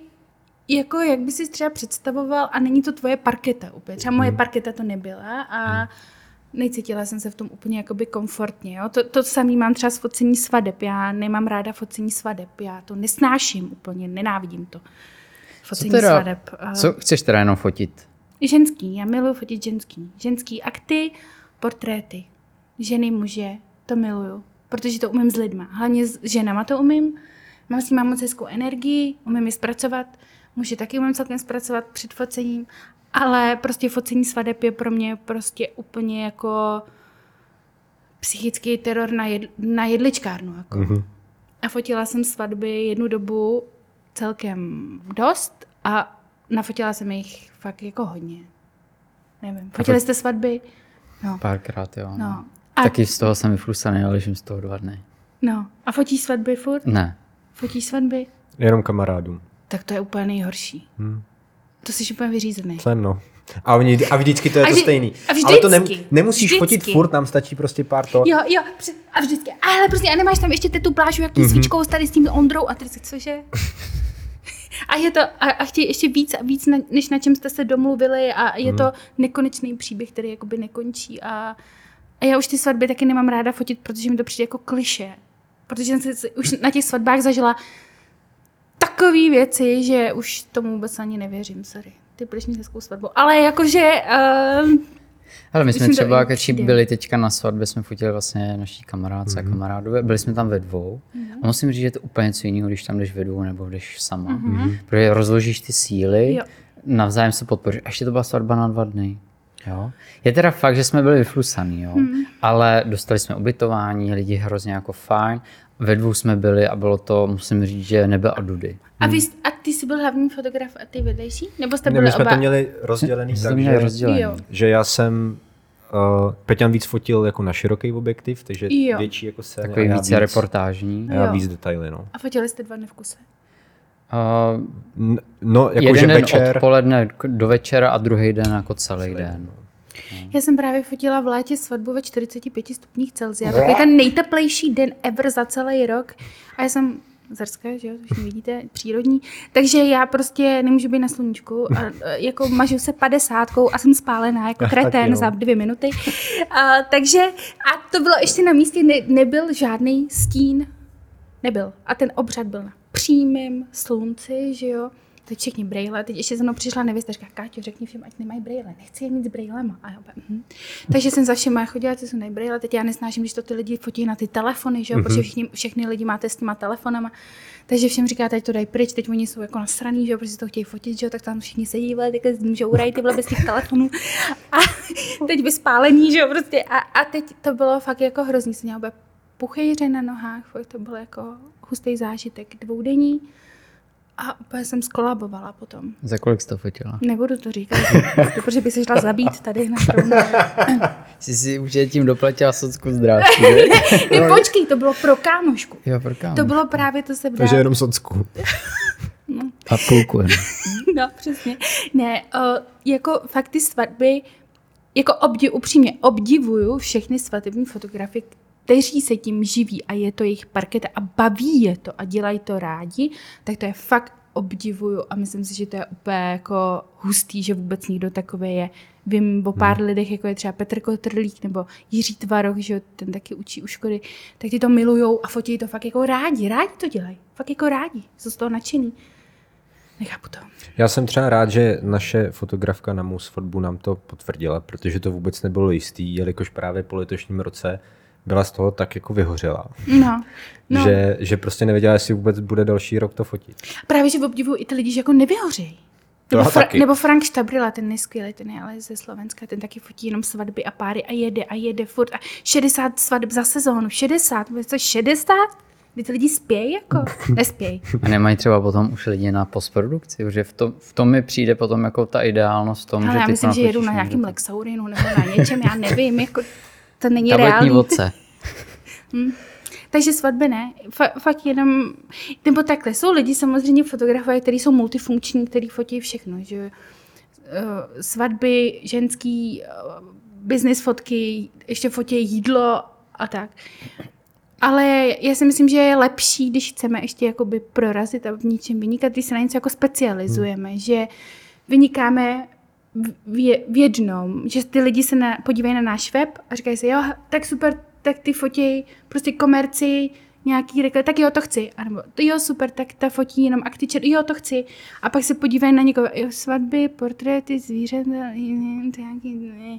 jako jak by si třeba představoval a není to tvoje parketa úplně. Třeba moje hmm. parketa to nebyla a hmm. necítila jsem se v tom úplně jakoby komfortně. Jo? To, to samý mám třeba s focení svadeb. Já nemám ráda focení svadeb. Já to nesnáším úplně, nenávidím to. Focení co teda, svadeb. Co chceš teda jenom fotit? Ženský, já miluji fotit ženský. Ženský akty, portréty. Ženy, muže, to miluju protože to umím s lidma. Hlavně s ženama to umím. Mám s tím mám moc hezkou energii, umím ji zpracovat. Muže taky umím celkem zpracovat před focením, ale prostě focení svadeb je pro mě prostě úplně jako psychický teror na, jed, na jedličkárnu. Jako. Mm-hmm. A fotila jsem svatby jednu dobu celkem dost a nafotila jsem jich fakt jako hodně. Nevím, fotili jste svatby? No. Párkrát, jo. No. A... Taky z toho jsem vyflusaný, ale ležím z toho dva dny. No. A fotíš svatby furt? Ne. Fotíš svatby? Jenom kamarádům. Tak to je úplně nejhorší. Hmm. To jsi úplně vyřízený. Jsem, no. A, oni, a vždycky to je a vždy, to stejný. A vždycky, ale to ne, nemusíš vždycky. fotit furt, nám stačí prostě pár to. Jo, jo, a vždycky. Ale prostě, a nemáš tam ještě tu plážu, jak tím mm-hmm. svíčkou tady s tím Ondrou a ty cože? A je to, a, a chtějí ještě víc a víc, na, než na čem jste se domluvili a je Hmm. to nekonečný příběh, který jakoby nekončí a, a já už ty svatby taky nemám ráda fotit, protože mi to přijde jako kliše. Protože jsem si už na těch svatbách zažila takové věci, že už tomu vůbec ani nevěřím, sorry. Ty budeš mít hezkou svatbu. Ale jakože... Uh, Ale my Když jsme třeba, když byli teďka na svatbě, jsme fotili vlastně naší kamarádce Mhm. a kamarádové, byli jsme tam ve dvou. Mhm. A musím říct, že je to úplně něco jiného, když tam jdeš ve dvou nebo jdeš sama. Protože rozložíš ty síly, Jo. navzájem se podpoříš. A ještě to byla svatba na dva dny. Jo? Je teda fakt, že jsme byli vyflusaný, jo? Mhm. ale dostali jsme ubytování, lidi hrozně jako fajn. Ve dvou jsme byli a bylo to, musím říct, že nebe a dudy. a, vy, a ty jsi byl hlavní fotograf a ty vedlejší? Nebo jste Ne, byli my jsme oba? to měli rozdělený My jsme to tak, měli že, rozdělený. Jo. že já jsem uh, Peťan víc fotil jako na široký objektiv, takže Jo. větší jako scény Takový více víc, reportážní. a víc detaily, no. A fotili jste dva dny v kuse? Uh, No, jeden jakože den večer, odpoledne do večera a druhý den jako celý den. Já jsem právě fotila v létě svatbu ve 45 stupních Celsia. Takový ten nejteplejší den ever za celý rok. A já jsem zrská, že jo, to všichni vidíte, přírodní. Takže já prostě nemůžu být na sluníčku. A, jako mažu se padesátkou a jsem spálená jako kretén no. za dvě minuty. A, takže, a to bylo ještě na místě, ne, nebyl žádný stín. Nebyl. A ten obřad byl na přímém slunci, že jo. Teď všichni brejle, teď ještě za mnou přišla nevěsta, říká, Káťo, řekni všem, ať nemají brejle, nechci je mít s brejlema. A já mhm. Takže jsem za všema chodila, ty jsou nejbrejle, teď já nesnáším, když to ty lidi fotí na ty telefony, že jo, protože všichni, všechny lidi máte s těma telefonama. Takže všem říká, teď to daj pryč, teď oni jsou jako nasraný, že jo, protože si to chtějí fotit, že jo, tak tam všichni sedí, vole, takhle můžou urají ty vole bez těch telefonů. A teď vyspálení, že jo, prostě. A, a teď to bylo fakt jako hrozný, měla úplně puchejře na nohách, fakt to byl jako hustý zážitek, dvoudenní. A úplně jsem skolabovala potom. Za kolik jsi to fotila? Nebudu to říkat, protože by se šla zabít tady na. Jsi si už je tím doplatila socku zdrávky, Ne, počkej, to bylo pro kámošku. Jo, pro kámo. To bylo právě to se takže jenom socku. A půlku jenom. No, přesně. Ne, o, jako fakt ty svatby, jako obdiv, upřímně obdivuju všechny svatební fotografy, kteří se tím živí a je to jejich parketa a baví je to a dělají to rádi, tak to je fakt obdivuju a myslím si, že to je úplně jako hustý, že vůbec někdo takový je. Vím o pár hmm. lidech, jako je třeba Petr Kotrlík nebo Jiří Tvaroch, že ten taky učí u školy, tak ty to milujou a fotí to fakt jako rádi, rádi to dělají, fakt jako rádi, jsou z toho nadšený. Nechápu to. Já jsem třeba rád, že naše fotografka na mou svatbu nám to potvrdila, protože to vůbec nebylo jistý, jelikož právě po letošním roce byla z toho tak jako vyhořela, No, no. že, že prostě nevěděla, jestli vůbec bude další rok to fotit. Právě, že obdivuju i ty lidi, že jako nevyhořejí. Nebo, já taky. nebo Frank Štabrila, ten nejskvělý, ten je ale ze Slovenska, ten taky fotí jenom svatby a páry a jede a jede furt a 60 svatb za sezónu, 60, bude to 60? Kdy ty lidi spějí jako? Nespějí. A nemají třeba potom už lidi na postprodukci, protože v tom, v tom mi přijde potom jako ta ideálnost tom, Ale že já myslím, že jedu na tak. Lexaurinu nebo na něčem, já nevím, jako to není Tabletní reálný. vodce. Takže svatby ne, Fa- fakt jenom, nebo takhle, jsou lidi samozřejmě fotografové, kteří jsou multifunkční, kteří fotí všechno, že Eh, svatby, ženský, eh, business fotky, ještě fotí jídlo a tak. Ale já si myslím, že je lepší, když chceme ještě jakoby prorazit a v něčem vynikat, když se na něco jako specializujeme, hmm. že vynikáme v, v, v jednom, že ty lidi se na, podívají na náš web a říkají si, jo, tak super, tak ty fotí prostě komerci, nějaký reklam, tak jo, to chci. A nebo, jo, super, tak ta fotí jenom aktičer, jo, to chci. A pak se podívají na někoho, jo, svatby, portréty, zvířata, to nějaký, ne.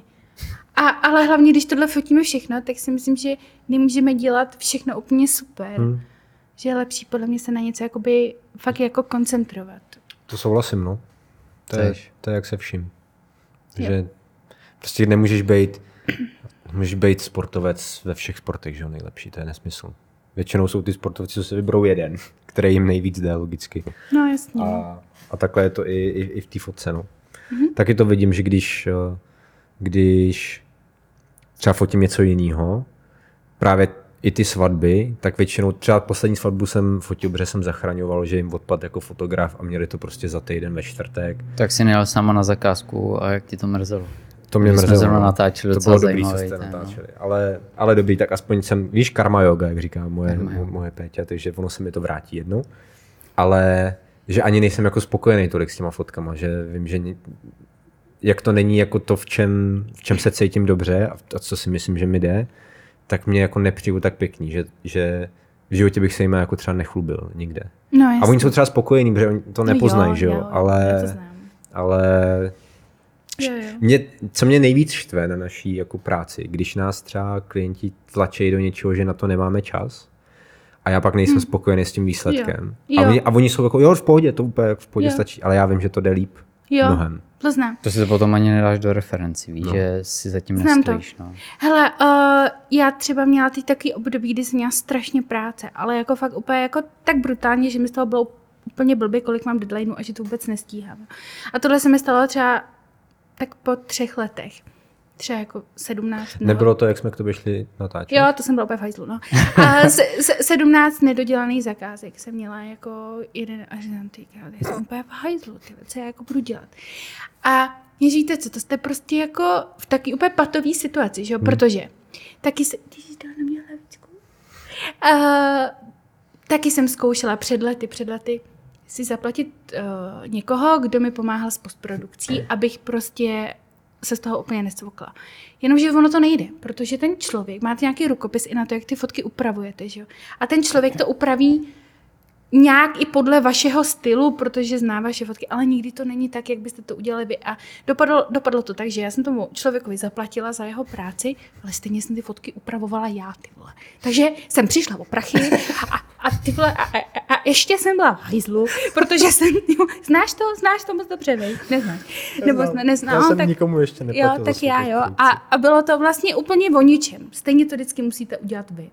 A, ale hlavně, když tohle fotíme všechno, tak si myslím, že nemůžeme dělat všechno úplně super. Hmm. Že je lepší podle mě se na něco jakoby fakt jako koncentrovat. To souhlasím, no. To je, to je jak se vším. Že prostě nemůžeš být, můžeš být sportovec ve všech sportech, že jo, nejlepší, to je nesmysl. Většinou jsou ty sportovci, co si vyberou jeden, který jim nejvíc jde logicky. No jasně. A, a takhle je to i, i, i v té fotce. No. Mm-hmm. Taky to vidím, že když, eh, když třeba fotím něco jiného, právě i ty svatby, tak většinou třeba poslední svatbu jsem fotil, protože jsem zachraňoval, že jim odpad jako fotograf a měli to prostě za týden ve čtvrtek. Tak si nejel sama na zakázku a jak ti to mrzelo? To mě jsme mrzelo. zrovna no. natáčeli to bylo dobrý, co jste ten, no. natáčeli. Ale, ale dobrý, tak aspoň jsem, víš, karma yoga, jak říká moje, Karma yoga. moje Péťa, takže ono se mi to vrátí jednou. Ale že ani nejsem jako spokojený tolik s těma fotkama, že vím, že ni- jak to není jako to, v čem, v čem se cítím dobře a, a co si myslím, že mi jde, tak mě jako nepřijdu tak pěkný, že, že v životě bych se jim jako třeba nechlubil nikde. No, A oni jsou třeba spokojení, protože oni to nepoznají, že jo, já ale, to znám. ale Jo, jo. mě, co mě nejvíc štve na naší jako práci, když nás třeba klienti tlačí do něčeho, že na to nemáme čas a já pak nejsem hmm. spokojený s tím výsledkem. Jo. A, Jo. oni, a oni jsou jako, jo, v pohodě, to úplně jako v pohodě Jo. stačí, ale já vím, že to jde líp Jo, mnohem. to znám. To si to potom ani nedáš do referencí, víš, No. že si zatím Znám to. nestojíš. No. Hele, uh, já třeba měla teď takový období, kdy jsem měla strašně práce, ale jako fakt úplně jako tak brutálně, že mi z toho bylo úplně blbě, kolik mám deadlineů a že to vůbec nestíhám. A tohle se mi stalo třeba tak po třech letech. Třeba jako 17. nebo- Nebylo to, jak jsme k tobě šli natáčet? Jo, to jsem byla úplně v hajzlu, no. A se, se, 17 nedodělaných zakázek jsem měla jako jeden až na ty já jsem úplně v hajzlu, ty, co já jako budu dělat. A mě víte co, to jste prostě jako v taky úplně patový situaci, že jo, protože taky se, ty jsi dala na mě hlavičku. A, taky jsem zkoušela před lety, před lety si zaplatit uh, někoho, kdo mi pomáhal s postprodukcí, abych prostě se z toho úplně nesvokla. Jenomže ono to nejde, protože ten člověk, máte nějaký rukopis i na to, jak ty fotky upravujete, že jo? A ten člověk to upraví nějak i podle vašeho stylu, protože zná vaše fotky, ale nikdy to není tak, jak byste to udělali vy. A dopadlo, dopadlo to tak, že já jsem tomu člověkovi zaplatila za jeho práci, ale stejně jsem ty fotky upravovala já, ty vole. Takže jsem přišla o prachy a, a ty vole, a, a, a ještě jsem byla v hajzlu, protože jsem, jo, znáš to, znáš to moc dobře, vej? Neznáš. Nebo zna, nezná, Já no, jsem tak, nikomu ještě Jo, tak já jo. A, a bylo to vlastně úplně o ničem. Stejně to vždycky musíte udělat vy.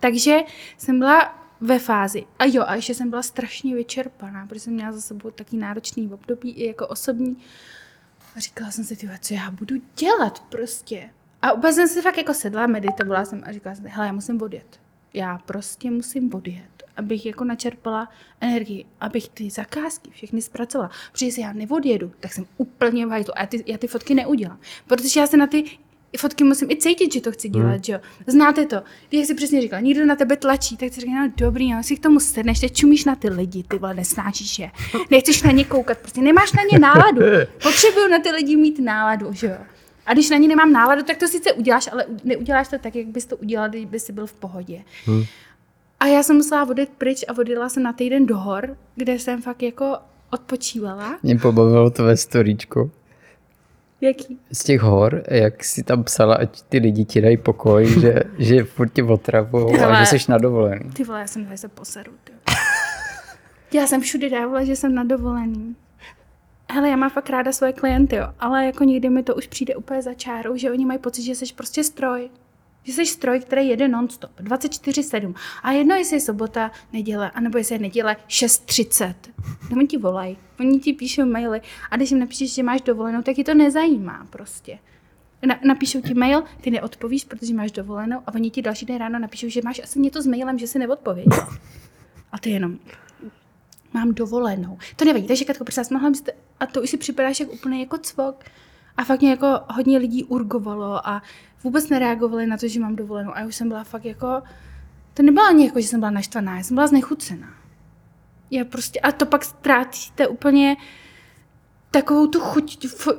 Takže jsem byla ve fázi. A jo, a ještě jsem byla strašně vyčerpaná, protože jsem měla za sebou taky náročný období i jako osobní. A říkala jsem si, tyhle, co já budu dělat prostě. A úplně jsem si fakt jako sedla, meditovala jsem a říkala jsem, hele, já musím odjet. Já prostě musím odjet, abych jako načerpala energii, abych ty zakázky všechny zpracovala. Protože jestli já neodjedu, tak jsem úplně v. A já ty, já ty fotky neudělám. Protože já se na ty fotky musím i cítit, že to chci dělat, hmm. že jo. Znáte to. Jak jsi přesně říkala, někdo na tebe tlačí, tak si říká, no dobrý, no, si k tomu sedneš, teď čumíš na ty lidi, ty vole, nesnášíš je. Nechceš na ně koukat, prostě nemáš na ně náladu. Potřebuju na ty lidi mít náladu, že jo. A když na ně nemám náladu, tak to sice uděláš, ale neuděláš to tak, jak bys to udělal, kdyby jsi byl v pohodě. Hmm. A já jsem musela odjet pryč a odjela jsem na týden do hor, kde jsem fakt jako odpočívala. Mě pobavilo tvé storíčko Jaký? z těch hor, jak si tam psala, ať ty lidi ti dají pokoj, že, že furt tě otravujou a že jsi na dovolený. Ty vole, já jsem se poseru, ty. Já jsem všude dávala, že jsem na dovolený. Hele, já mám fakt ráda svoje klienty, jo, ale jako někdy mi to už přijde úplně za čárou, že oni mají pocit, že jsi prostě stroj. Že jsi stroj, který jede non-stop, 24-7. A jedno, jestli je sobota, neděle, anebo jestli je neděle 6.30. No, oni ti volají, oni ti píšou maily a když jim napíšeš, že máš dovolenou, tak ti to nezajímá prostě. Na, napíšou ti mail, ty neodpovíš, protože máš dovolenou a oni ti další den ráno napíšou, že máš asi něco s mailem, že si neodpověděl. A ty jenom, mám dovolenou. To nevadí, takže Katko, prosím mohla byste, a to už si připadáš jak úplně jako cvok. A fakt mě jako hodně lidí urgovalo a vůbec nereagovali na to, že mám dovolenou. A já už jsem byla fakt jako, to nebylo ani jako, že jsem byla naštvaná, já jsem byla znechucená. Já prostě, a to pak ztrátíte úplně takovou tu chuť fo,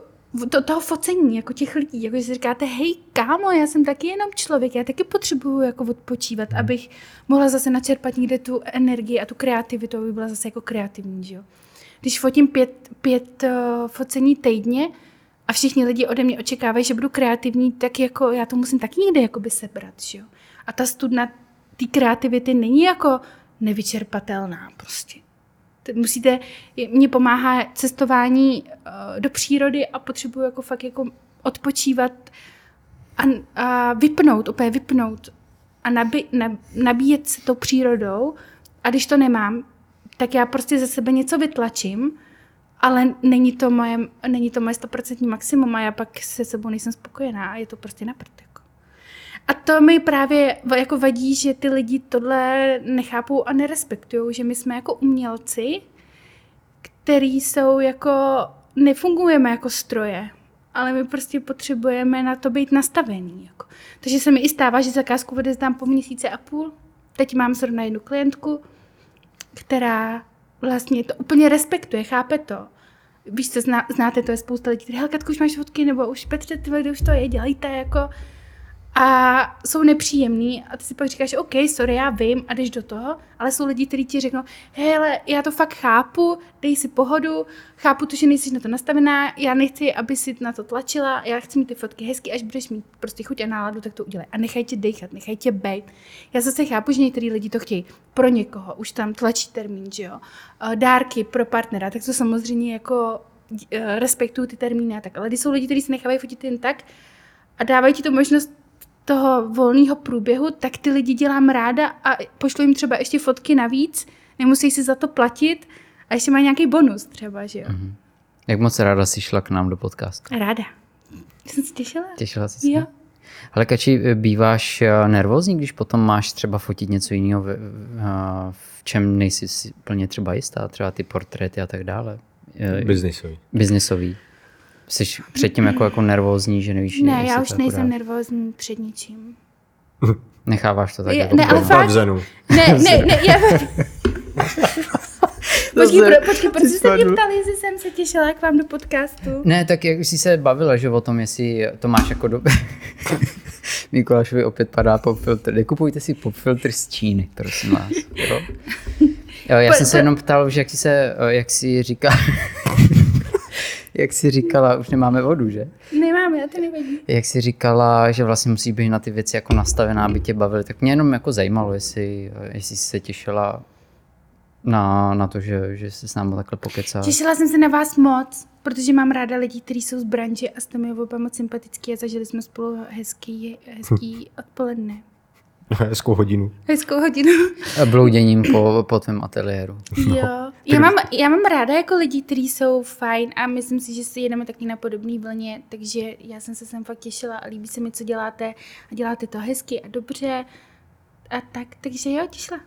to, toho focení, jako těch lidí, jako že si říkáte, hej kámo, já jsem taky jenom člověk, já taky potřebuju jako odpočívat, abych mohla zase načerpat někde tu energii a tu kreativitu, aby byla zase jako kreativní, že jo. Když fotím pět, pět uh, focení týdně a všichni lidi ode mě očekávají, že budu kreativní, tak jako já to musím taky někde jakoby sebrat, že jo. A ta studna té kreativity není jako nevyčerpatelná prostě. Musíte, mně pomáhá cestování uh, do přírody a potřebuju jako fakt jako odpočívat a, a vypnout, úplně vypnout a nabi, nab, nabíjet se tou přírodou a když to nemám, tak já prostě ze sebe něco vytlačím, ale není to moje, není to moje 100% maximum a já pak se sebou nejsem spokojená a je to prostě na prd, jako. A to mi právě jako vadí, že ty lidi tohle nechápou a nerespektují, že my jsme jako umělci, který jsou jako, nefungujeme jako stroje, ale my prostě potřebujeme na to být nastavený. Jako. Takže se mi i stává, že zakázku odezdám po měsíce a půl. Teď mám zrovna jednu klientku, která vlastně to úplně respektuje, chápe to. Víš co, zná, znáte to, je spousta lidí, kteří, Helka, už máš fotky, nebo už Petře, ty už to je, dělejte, jako. A jsou nepříjemný a ty si pak říkáš, OK, sorry, já vím a jdeš do toho, ale jsou lidi, kteří ti řeknou, hele, já to fakt chápu, dej si pohodu, chápu to, že nejsi na to nastavená, já nechci, aby si na to tlačila, já chci mít ty fotky hezky, až budeš mít prostě chuť a náladu, tak to udělej. A nechaj tě dechat, nechaj tě bejt. Já zase chápu, že některý lidi to chtějí pro někoho, už tam tlačí termín, že jo. Eh, Dárky pro partnera, tak to samozřejmě jako eh, respektuju ty termíny a tak. Ale když jsou lidi, kteří se nechávají fotit jen tak a dávají ti tu možnost toho volného průběhu, tak ty lidi dělám ráda a pošlu jim třeba ještě fotky navíc, nemusí si za to platit a ještě mají nějaký bonus třeba, že jo. Mm-hmm. Jak moc ráda jsi šla k nám do podcastu? Ráda. Jsem se těšila. Těšila jsi se? Jo. Ale Kači, býváš eh, nervózní, když potom máš třeba fotit něco jiného, v, v- v čem nejsi si plně třeba jistá, třeba ty portréty a tak dále? Eh, Biznisový. Biznisový. Jsi předtím jako, jako nervózní, že nevíš, Ne, já už nejsem dát. nervózní před ničím. Necháváš to tak Je- jako ne, ale fakt-. Ne, ne, ne, já... Počkej, pro, počkej, proč jste mě ptali, jestli jsem se těšila k vám do podcastu? Ne, tak jak jsi se bavila, že o tom, jestli to máš jako do... Mikulášovi opět padá popfiltr. Nekupujte si popfiltr z Číny, prosím vás. Jo? Jo, já Po- jsem se po- jenom ptal, že jak jsi se, jak jsi říká, jak jsi říkala, už nemáme vodu, že? Nemám, já to nevadí. Jak jsi říkala, že vlastně musí být na ty věci jako nastavená, aby tě bavily, tak mě jenom jako zajímalo, jestli, jestli jsi se těšila na, na to, že, že jsi s námi takhle pokecala. Těšila jsem se na vás moc, protože mám ráda lidi, kteří jsou z branže a jste mi oba moc sympatický a zažili jsme spolu hezký, hezký odpoledne. Hezkou hodinu. Hezkou hodinu. Blouděním po, po tvém ateliéru. Jo. Já mám, já mám ráda jako lidi, kteří jsou fajn a myslím si, že si jedeme taky na podobné vlně, takže já jsem se sem fakt těšila a líbí se mi, co děláte a děláte to hezky a dobře a tak, takže jo, těšila.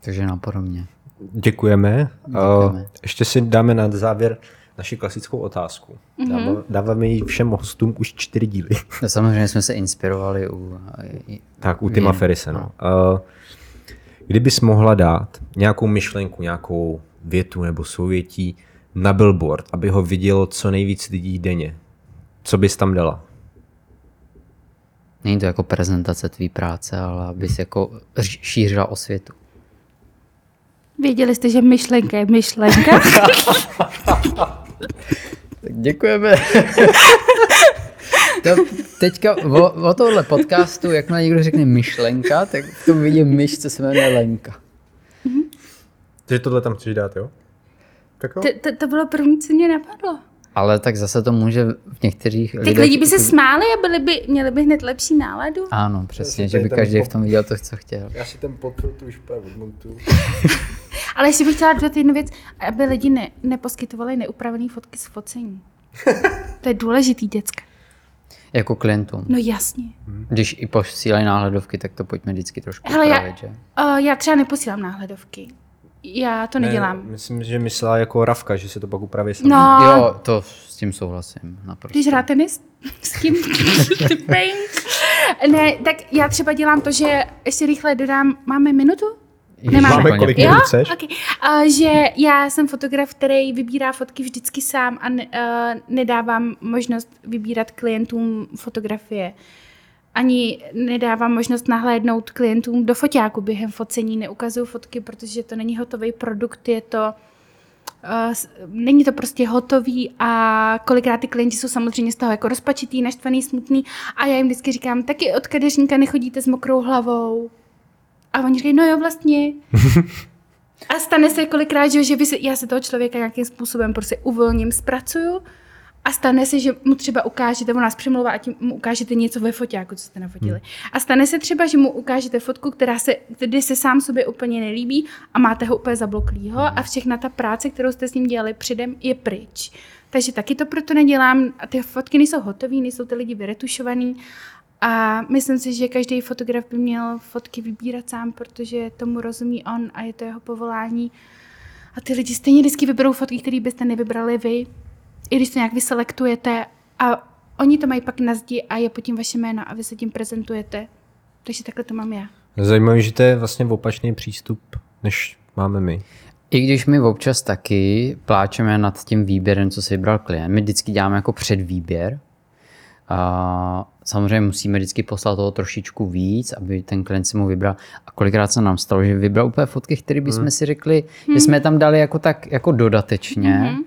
Takže napodobně. Děkujeme. Děkujeme. Uh, ještě si dáme na závěr naši klasickou otázku. Mhm. Dáváme, ji všem hostům už čtyři díly. No, samozřejmě jsme se inspirovali u... Tak, u Tima Ferise. No. Uh, kdybys mohla dát nějakou myšlenku, nějakou větu nebo souvětí na billboard, aby ho vidělo co nejvíc lidí denně, co bys tam dala? Není to jako prezentace tvý práce, ale abys jako šířila osvětu. Věděli jste, že myšlenka je myšlenka? Tak děkujeme. to, teďka o, o tohle podcastu, jakmile někdo řekne myšlenka, tak v tom vidím myš, co se jmenuje Lenka. Takže tohle tam chceš dát, jo? Tak jo. to, to, to bylo první, co mě napadlo. Ale tak zase to může v některých Ty lidi by se smáli a byli by, měli by hned lepší náladu. Ano, přesně, že by každý pop- v tom viděl to, co chtěl. Já si ten podfiltr už úplně odmontuju. Ale ještě bych chtěla dodat jednu věc, aby lidi ne, neposkytovali neupravené fotky z focení. To je důležitý, děcka. Jako klientům. No jasně. Když i posílají náhledovky, tak to pojďme vždycky trošku Hele, já, upravit, že? uh, já třeba neposílám náhledovky. Já to nedělám. myslím, že myslela jako Ravka, že se to pak upraví sami. No, Jo, to s tím souhlasím. Naprosto. když hrát tenis s tím. Ne, tak já třeba dělám to, že ještě rychle dodám, máme minutu? Nemáme. Máme kolik minut chceš? Okay. Uh, že já jsem fotograf, který vybírá fotky vždycky sám a ne, uh, nedávám možnost vybírat klientům fotografie. Ani nedávám možnost nahlédnout klientům do foťáku během focení, neukazuju fotky, protože to není hotový produkt, je to Uh, není to prostě hotový a kolikrát ty klienti jsou samozřejmě z toho jako rozpačitý, naštvaný, smutný a já jim vždycky říkám, taky od kadeřníka nechodíte s mokrou hlavou. A oni říkají, no jo, vlastně. A stane se kolikrát, že, že vy se, já se toho člověka nějakým způsobem prostě uvolním, zpracuju a stane se, že mu třeba ukážete, on nás přemlouvá a tím mu ukážete něco ve foťáku, co jste nafotili. A stane se třeba, že mu ukážete fotku, která se, kdy se sám sobě úplně nelíbí a máte ho úplně zabloklýho a všechna ta práce, kterou jste s ním dělali předem, je pryč. Takže taky to proto nedělám. A ty fotky nejsou hotové, nejsou ty lidi vyretušovaný. A myslím si, že každý fotograf by měl fotky vybírat sám, protože tomu rozumí on a je to jeho povolání. A ty lidi stejně vždycky vyberou fotky, které byste nevybrali vy, i když to nějak vyselektujete. A oni to mají pak na zdi a je pod tím vaše jméno a vy se tím prezentujete. Takže takhle to mám já. Zajímavé, že to je vlastně opačný přístup, než máme my. I když my občas taky pláčeme nad tím výběrem, co si vybral klient, my vždycky děláme jako předvýběr. A samozřejmě musíme vždycky poslat toho trošičku víc, aby ten klient si mu vybral. A kolikrát se nám stalo, že vybral úplně fotky, které bychom hmm. si řekli, hmm. že jsme je tam dali jako tak jako dodatečně hmm.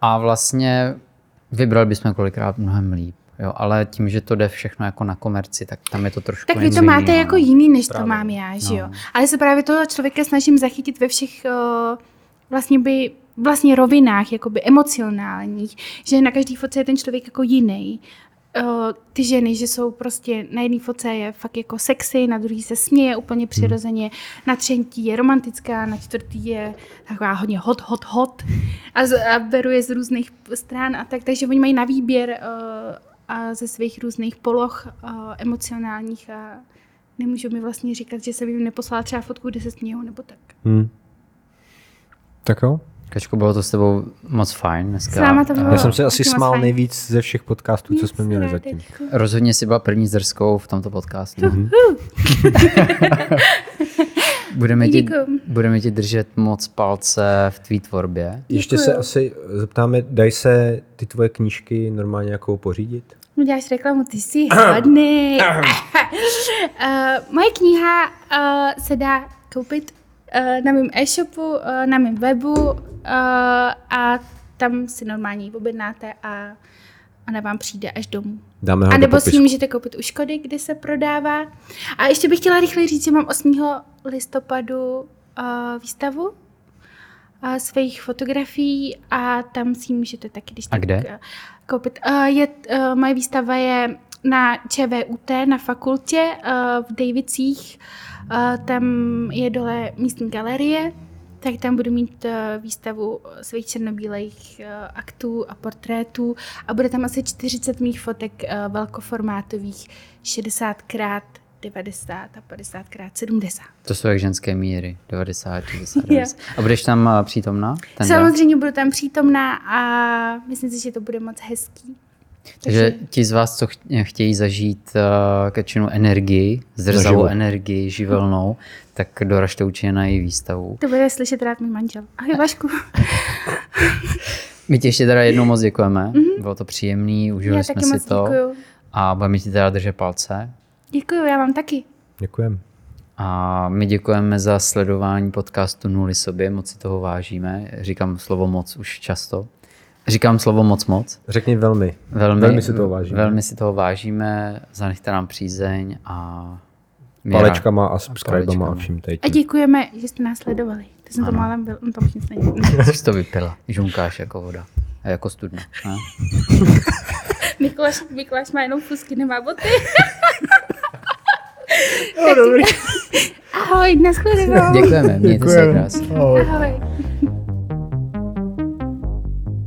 a vlastně vybrali bychom kolikrát mnohem líp. Jo, ale tím, že to jde všechno jako na komerci, tak tam je to trošku Tak vy to máte jiného. jako jiný, než právě. to mám já, že jo. No. Ale se právě toho člověka snažím zachytit ve všech uh, vlastně by vlastně rovinách, jakoby emocionálních, že na každý fotce je ten člověk jako jiný. Uh, ty ženy, že jsou prostě, na jedné foce je fakt jako sexy, na druhý se směje úplně hmm. přirozeně, na třetí je romantická, na čtvrtý je taková hodně hot, hot, hot a, z, a beru je z různých stran a tak, takže oni mají na výběr uh, a ze svých různých poloh uh, emocionálních a nemůžu mi vlastně říkat, že jsem jim neposlala třeba fotku, kde se smějou nebo tak. Hmm. Tak jo. Kačko, bylo to s tebou moc fajn dneska. Sáma to bylo Já jsem se asi smál fajn. nejvíc ze všech podcastů, co jsme měli zatím. Rozhodně si byla první zrskou v tomto podcastu. Mm-hmm. budeme, ti, budeme ti držet moc palce v tvý tvorbě. Ještě se asi zeptáme, dají se ty tvoje knížky normálně jako pořídit? No děláš reklamu, ty jsi hodný. uh, moje kniha uh, se dá koupit na mém e-shopu, uh, na mém webu uh, a tam si normálně ji objednáte a ona vám přijde až domů. Dáme ho a nebo si ji můžete koupit u Škody, kde se prodává. A ještě bych chtěla rychle říct, že mám 8. listopadu uh, výstavu uh, svých fotografií a tam si ji můžete taky, když a kde? Tak, uh, koupit. Uh, je, uh, moje výstava je na ČVUT, na fakultě uh, v Davicích. Uh, tam je dole místní galerie, tak tam budu mít uh, výstavu svých černobílých uh, aktů a portrétů a bude tam asi 40 mých fotek velkoformátových 60 krát 90 a 50 krát 70. To jsou jak ženské míry, 90, 60, 90. A budeš tam přítomná? Samozřejmě budu tam přítomná a myslím si, že to bude moc hezký. Takže ti z vás, co chtějí zažít uh, kačinu energii, zrzavou energii, živelnou, tak doražte určitě na její výstavu. To bude slyšet rád můj manžel. Ahoj Vašku. My ti ještě teda jednou moc děkujeme. Mm-hmm. Bylo to příjemný, užili jsme si to. Děkuju. A budeme ti teda držet palce. Děkuju, já vám taky. Děkujeme. A my děkujeme za sledování podcastu Nuly sobě, moc si toho vážíme. Říkám slovo moc už často. Říkám slovo moc moc. Řekni velmi. Velmi, velmi si toho vážíme. Velmi si toho vážíme, zanechte nám přízeň a... Palečkama a subscribama a vším tady. A děkujeme, že jste nás sledovali. To jsem ano. to málem byl, on tam nic není. Jsi to vypila. Žunkáš jako voda. A jako studna. Mikuláš, Mikuláš má jenom fusky, nemá boty. no, dobrý. Ahoj, nashledanou. Děkujeme, mějte se krásně. Ahoj. Ahoj.